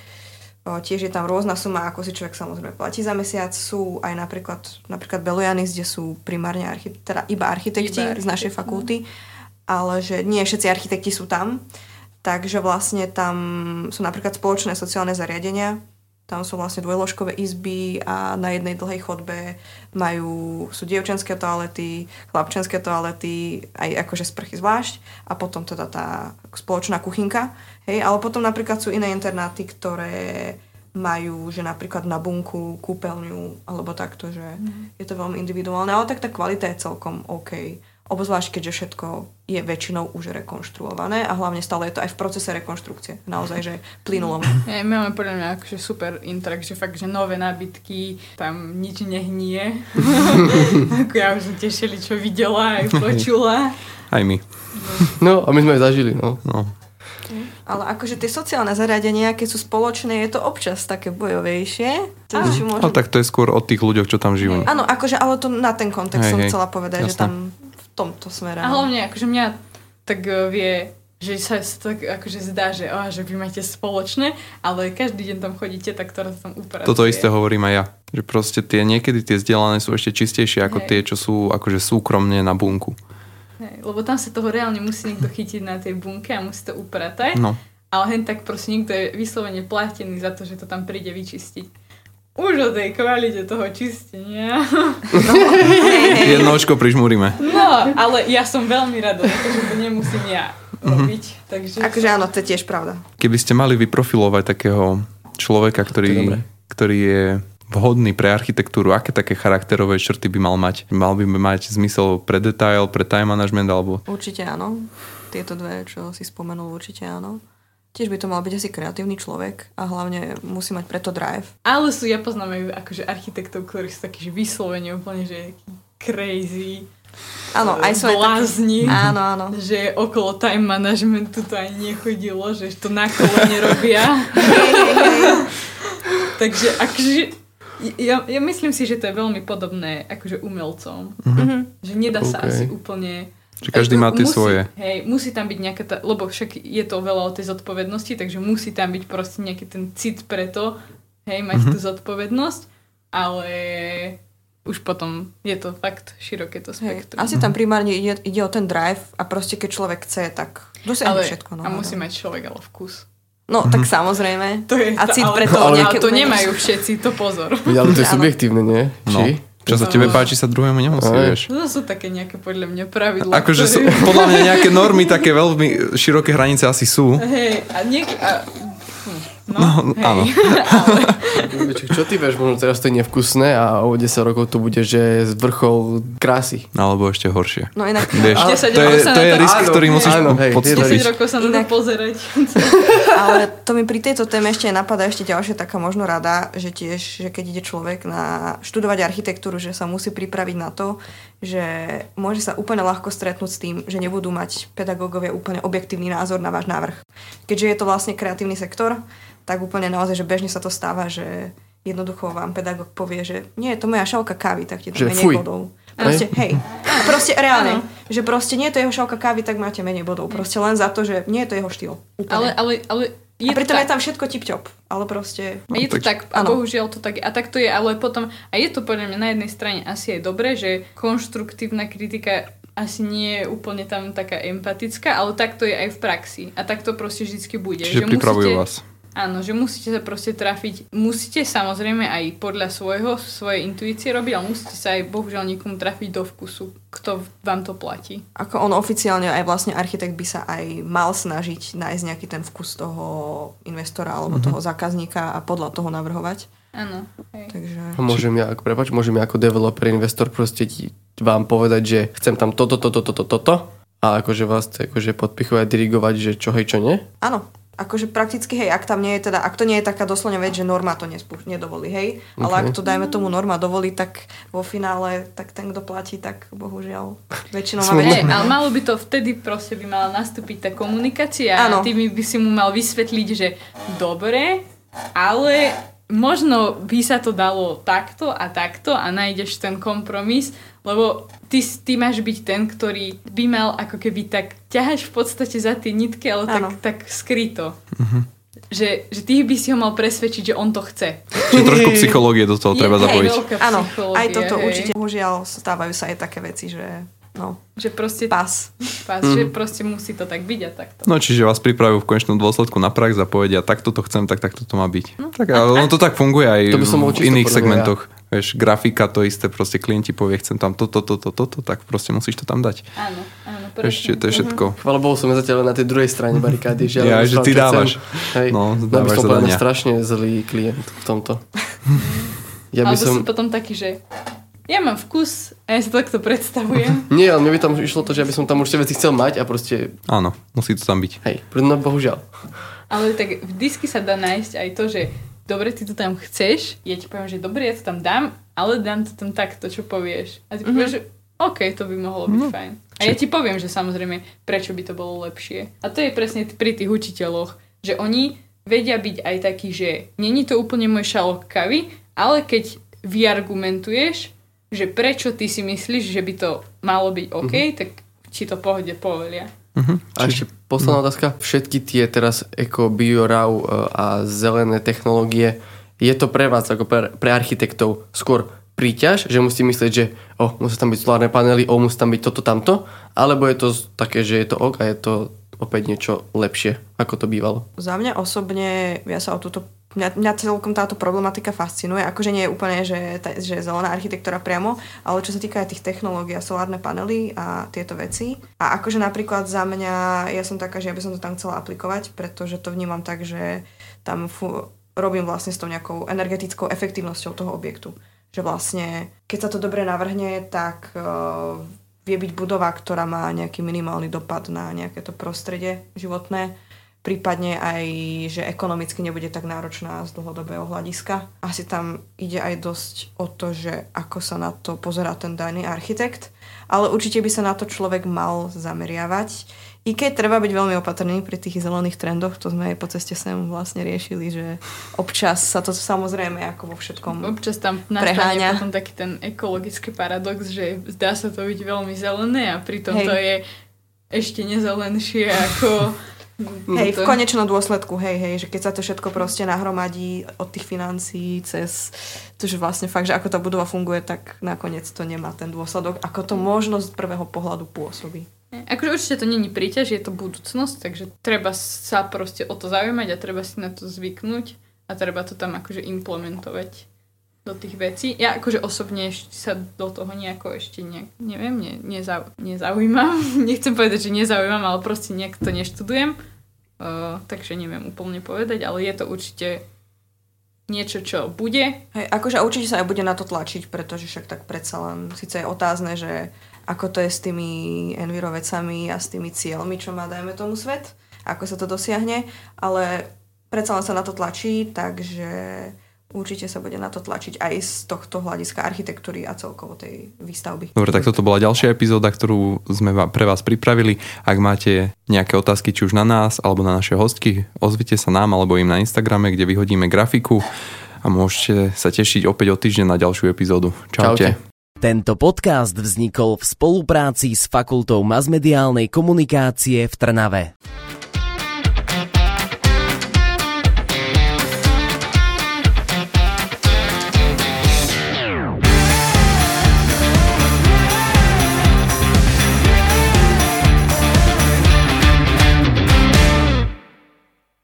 Tiež je tam rôzna suma, ako si človek samozrejme platí za mesiac. Sú aj napríklad, napríklad Belojanis, kde sú primárne archi- teda iba architekti iba z našej fakulty, ale že nie všetci architekti sú tam. Takže vlastne tam sú napríklad spoločné sociálne zariadenia, tam sú vlastne dvojložkové izby a na jednej dlhej chodbe majú, sú dievčenské toalety, chlapčenské toalety, aj akože sprchy zvlášť a potom teda tá spoločná kuchynka. Hej, ale potom napríklad sú iné internáty, ktoré majú, že napríklad na bunku, kúpeľňu alebo takto, že mm. je to veľmi individuálne, ale tak tá kvalita je celkom OK obzvlášť keďže všetko je väčšinou už rekonštruované a hlavne stále je to aj v procese rekonštrukcie. Naozaj, že plynulom. Ja, my máme podľa mňa akože super intrak, že fakt, že nové nábytky, tam nič nehnie. Ako ja už som tešili, čo videla aj počula. Aj my. No a my sme aj zažili, no. no. Ale akože tie sociálne zariadenia, keď sú spoločné, je to občas také bojovejšie. Môžem... Ale tak to je skôr od tých ľuďoch, čo tam žijú. Áno, akože, ale to na ten kontext hej, som hej. chcela povedať, Jasne. že tam tomto smere. A hlavne, akože mňa tak uh, vie, že sa tak akože zdá, že, oh, že vy máte spoločné, ale každý deň tam chodíte, tak to tam upracuje. Toto isté hovorím aj ja. Že proste tie, niekedy tie vzdelané sú ešte čistejšie ako Hej. tie, čo sú akože súkromne na bunku. Hej, lebo tam sa toho reálne musí niekto chytiť na tej bunke a musí to upratať. No. Ale hen tak proste niekto je vyslovene platený za to, že to tam príde vyčistiť už o tej kvalite toho čistenia. No, Jedno očko prižmúrime. No, ale ja som veľmi rada, že to nemusím ja robiť. Mm-hmm. Takže akože áno, to je tiež pravda. Keby ste mali vyprofilovať takého človeka, ktorý, ktorý je vhodný pre architektúru, aké také charakterové črty by mal mať? Mal by mať zmysel pre detail, pre time management alebo... Určite áno. Tieto dve, čo si spomenul, určite áno. Tiež by to mal byť asi kreatívny človek a hlavne musí mať preto drive. Ale sú, ja poznám aj akože architektov, ktorí sú takí, že vyslovene úplne, že crazy. Áno, aj sú blázni, aj Áno, áno. Že okolo time managementu to ani nechodilo, že to na kolo nerobia. Takže akože ja, ja myslím si, že to je veľmi podobné akože umelcom. Mm-hmm. Že nedá okay. sa asi úplne že každý má tie musí, svoje. Hej, musí tam byť nejaká tá, lebo však je to veľa o tej zodpovednosti, takže musí tam byť proste nejaký ten cit pre to, hej, mať mm-hmm. tú zodpovednosť, ale už potom je to fakt široké to spektrum. Hej, asi tam primárne ide, ide o ten drive a proste keď človek chce, tak dosiahne všetko. No, a musí mať človek ale vkus. No, mm-hmm. tak samozrejme. To je a cit pre to ale, ale to nemajú všetci, to pozor. Ale to je subjektívne, nie? No. Či? Čo sa tebe páči, sa druhému nemusí, Aj. vieš. To sú také nejaké podľa mňa pravidlá. Akože ktoré... sú, podľa mňa nejaké normy, také veľmi široké hranice asi sú. Hej, a, niek- a No, No, hej. áno. ale, Čo, čo ty vieš, možno teraz to je nevkusné a o 10 rokov to bude, že z vrchol krásy. Alebo ešte horšie. No inak, Vieš, Ale- to je, 10 rokov sa to na je to- risk, Áno, ktorý musíš áno, hej, podstaviť. 10 rokov sa na to pozerať. ale to mi pri tejto téme ešte napadá ešte ďalšia taká možno rada, že tiež, že keď ide človek na študovať architektúru, že sa musí pripraviť na to, že môže sa úplne ľahko stretnúť s tým, že nebudú mať pedagógovia úplne objektívny názor na váš návrh. Keďže je to vlastne kreatívny sektor, tak úplne naozaj, že bežne sa to stáva, že jednoducho vám pedagóg povie, že nie, to moja šálka kávy, tak ti Že dám fuj. menej bodov. Proste, hej. Proste reálne, že proste nie je to jeho šálka kávy, tak máte menej bodov. Proste len za to, že nie je to jeho štýl. Úplne. Ale, ale, ale je a pritom to je tak. tam všetko tip-top. Ale proste... A je to tak- tak, a áno. bohužiaľ to tak je. A tak to je, ale potom, a je to podľa mňa na jednej strane asi aj dobré, že konštruktívna kritika asi nie je úplne tam taká empatická, ale tak to je aj v praxi. A tak to proste vždycky bude. Čiže že pripravujú musíte, vás. Áno, že musíte sa proste trafiť, musíte samozrejme aj podľa svojho, svojej intuície robiť, ale musíte sa aj bohužiaľ niekomu trafiť do vkusu, kto vám to platí. Ako on oficiálne aj vlastne architekt by sa aj mal snažiť nájsť nejaký ten vkus toho investora alebo toho zákazníka a podľa toho navrhovať. Áno. Takže... A Môžem ja, ako, prepáč, môžem ja ako developer, investor proste vám povedať, že chcem tam toto, toto, toto, toto a akože vás to akože podpichovať, dirigovať, že čo hej, čo nie. Áno, akože prakticky, hej, ak tam nie je teda, ak to nie je taká doslovne vec, že norma to nespú, nedovolí, hej, ale Ok. ak to dajme tomu norma dovolí, tak vo finále, tak ten, kto platí, tak bohužiaľ väčšinou má väčšinu. ale malo by to vtedy proste by mala nastúpiť tá komunikácia Áno. a ty by si mu mal vysvetliť, že dobre, ale možno by sa to dalo takto a takto a nájdeš ten kompromis, lebo ty, ty máš byť ten, ktorý by mal ako keby tak ťahať v podstate za tie nitky, ale tak, tak skryto. Že, že ty by si ho mal presvedčiť, že on to chce. Čiže trošku psychológie do toho Je- treba hej, zapojiť. Áno, aj toto hej. určite. Bohužiaľ stávajú sa aj také veci, že no, Že proste, pas. pás, že proste musí to tak byť a takto. No čiže vás pripravujú v konečnom dôsledku na prax a povedia, takto to chcem, tak takto to má byť. No. Tak, ale ono to tak funguje aj To by som v iných segmentoch. Vieš, grafika to isté, proste klienti povie, chcem tam toto, toto, toto, tak proste musíš to tam dať. Áno, áno, Ešte, to je všetko. Chvala Bohu, som ja zatiaľ na tej druhej strane barikády. Že Ja, ja, že ty dávaš. Hej, No, no, by dávaš som povedal strašne zlý klient v tomto. Ja by Alebo som... si potom taký, že ja mám vkus a ja si to takto predstavujem. Nie, ale mne by tam išlo to, že ja by som tam určite veci chcel mať a proste, Áno, musí to tam byť. hej, no bohužiaľ. Ale tak v disky sa dá nájsť aj to, že dobre, ty to tam chceš, ja ti poviem, že dobre, ja to tam dám, ale dám to tam takto, čo povieš. A ty povieš, že OK, to by mohlo byť fajn. A ja ti poviem, že samozrejme, prečo by to bolo lepšie. A to je presne pri tých učiteľoch, že oni vedia byť aj takí, že není to úplne môj šalok kavy, ale keď vyargumentuješ, že prečo ty si myslíš, že by to malo byť OK, tak ti to pohode povedia. A ešte posledná otázka. Všetky tie teraz eko, biorau e, a zelené technológie, je to pre vás ako pre, pre architektov skôr príťaž, že musí myslieť, že oh, musí tam byť solárne panely, oh, musí tam byť toto, tamto, alebo je to také, že je to ok a je to opäť niečo lepšie, ako to bývalo. Za mňa osobne, ja sa o túto Mňa, mňa celkom táto problematika fascinuje. Akože nie je úplne, že, tá, že zelená architektúra priamo, ale čo sa týka aj tých technológií a solárne panely a tieto veci. A akože napríklad za mňa, ja som taká, že ja by som to tam chcela aplikovať, pretože to vnímam tak, že tam fu- robím vlastne s tou nejakou energetickou efektívnosťou toho objektu. Že vlastne, keď sa to dobre navrhne, tak uh, vie byť budova, ktorá má nejaký minimálny dopad na nejaké to prostredie životné prípadne aj, že ekonomicky nebude tak náročná z dlhodobého hľadiska. Asi tam ide aj dosť o to, že ako sa na to pozerá ten daný architekt, ale určite by sa na to človek mal zameriavať. I keď treba byť veľmi opatrný pri tých zelených trendoch, to sme aj po ceste sem vlastne riešili, že občas sa to samozrejme ako vo všetkom Občas tam nastane potom taký ten ekologický paradox, že zdá sa to byť veľmi zelené a pritom Hej. to je ešte nezelenšie ako... Hej, v konečnom dôsledku, hej, hej, že keď sa to všetko proste nahromadí od tých financií cez to, že vlastne fakt, že ako tá budova funguje, tak nakoniec to nemá ten dôsledok, ako to možno z prvého pohľadu pôsobí. Akože určite to není príťaž, je to budúcnosť, takže treba sa proste o to zaujímať a treba si na to zvyknúť a treba to tam akože implementovať do tých vecí. Ja akože osobne ešte sa do toho nejako ešte nejak, neviem, ne, nezau, nezaujímam. Nechcem povedať, že nezaujímam, ale proste nejak to neštudujem. uh, takže neviem úplne povedať, ale je to určite niečo, čo bude. Hej, akože určite sa aj bude na to tlačiť, pretože však tak predsa len, síce je otázne, že ako to je s tými envirovecami a s tými cieľmi, čo má, dajme tomu svet, ako sa to dosiahne, ale predsa len sa na to tlačí, takže určite sa bude na to tlačiť aj z tohto hľadiska architektúry a celkovo tej výstavby. Dobre, tak toto bola ďalšia epizóda, ktorú sme pre vás pripravili. Ak máte nejaké otázky, či už na nás, alebo na naše hostky, ozvite sa nám alebo im na Instagrame, kde vyhodíme grafiku a môžete sa tešiť opäť o týždeň na ďalšiu epizódu. Čaute. Čaute. Tento podcast vznikol v spolupráci s Fakultou masmediálnej komunikácie v Trnave.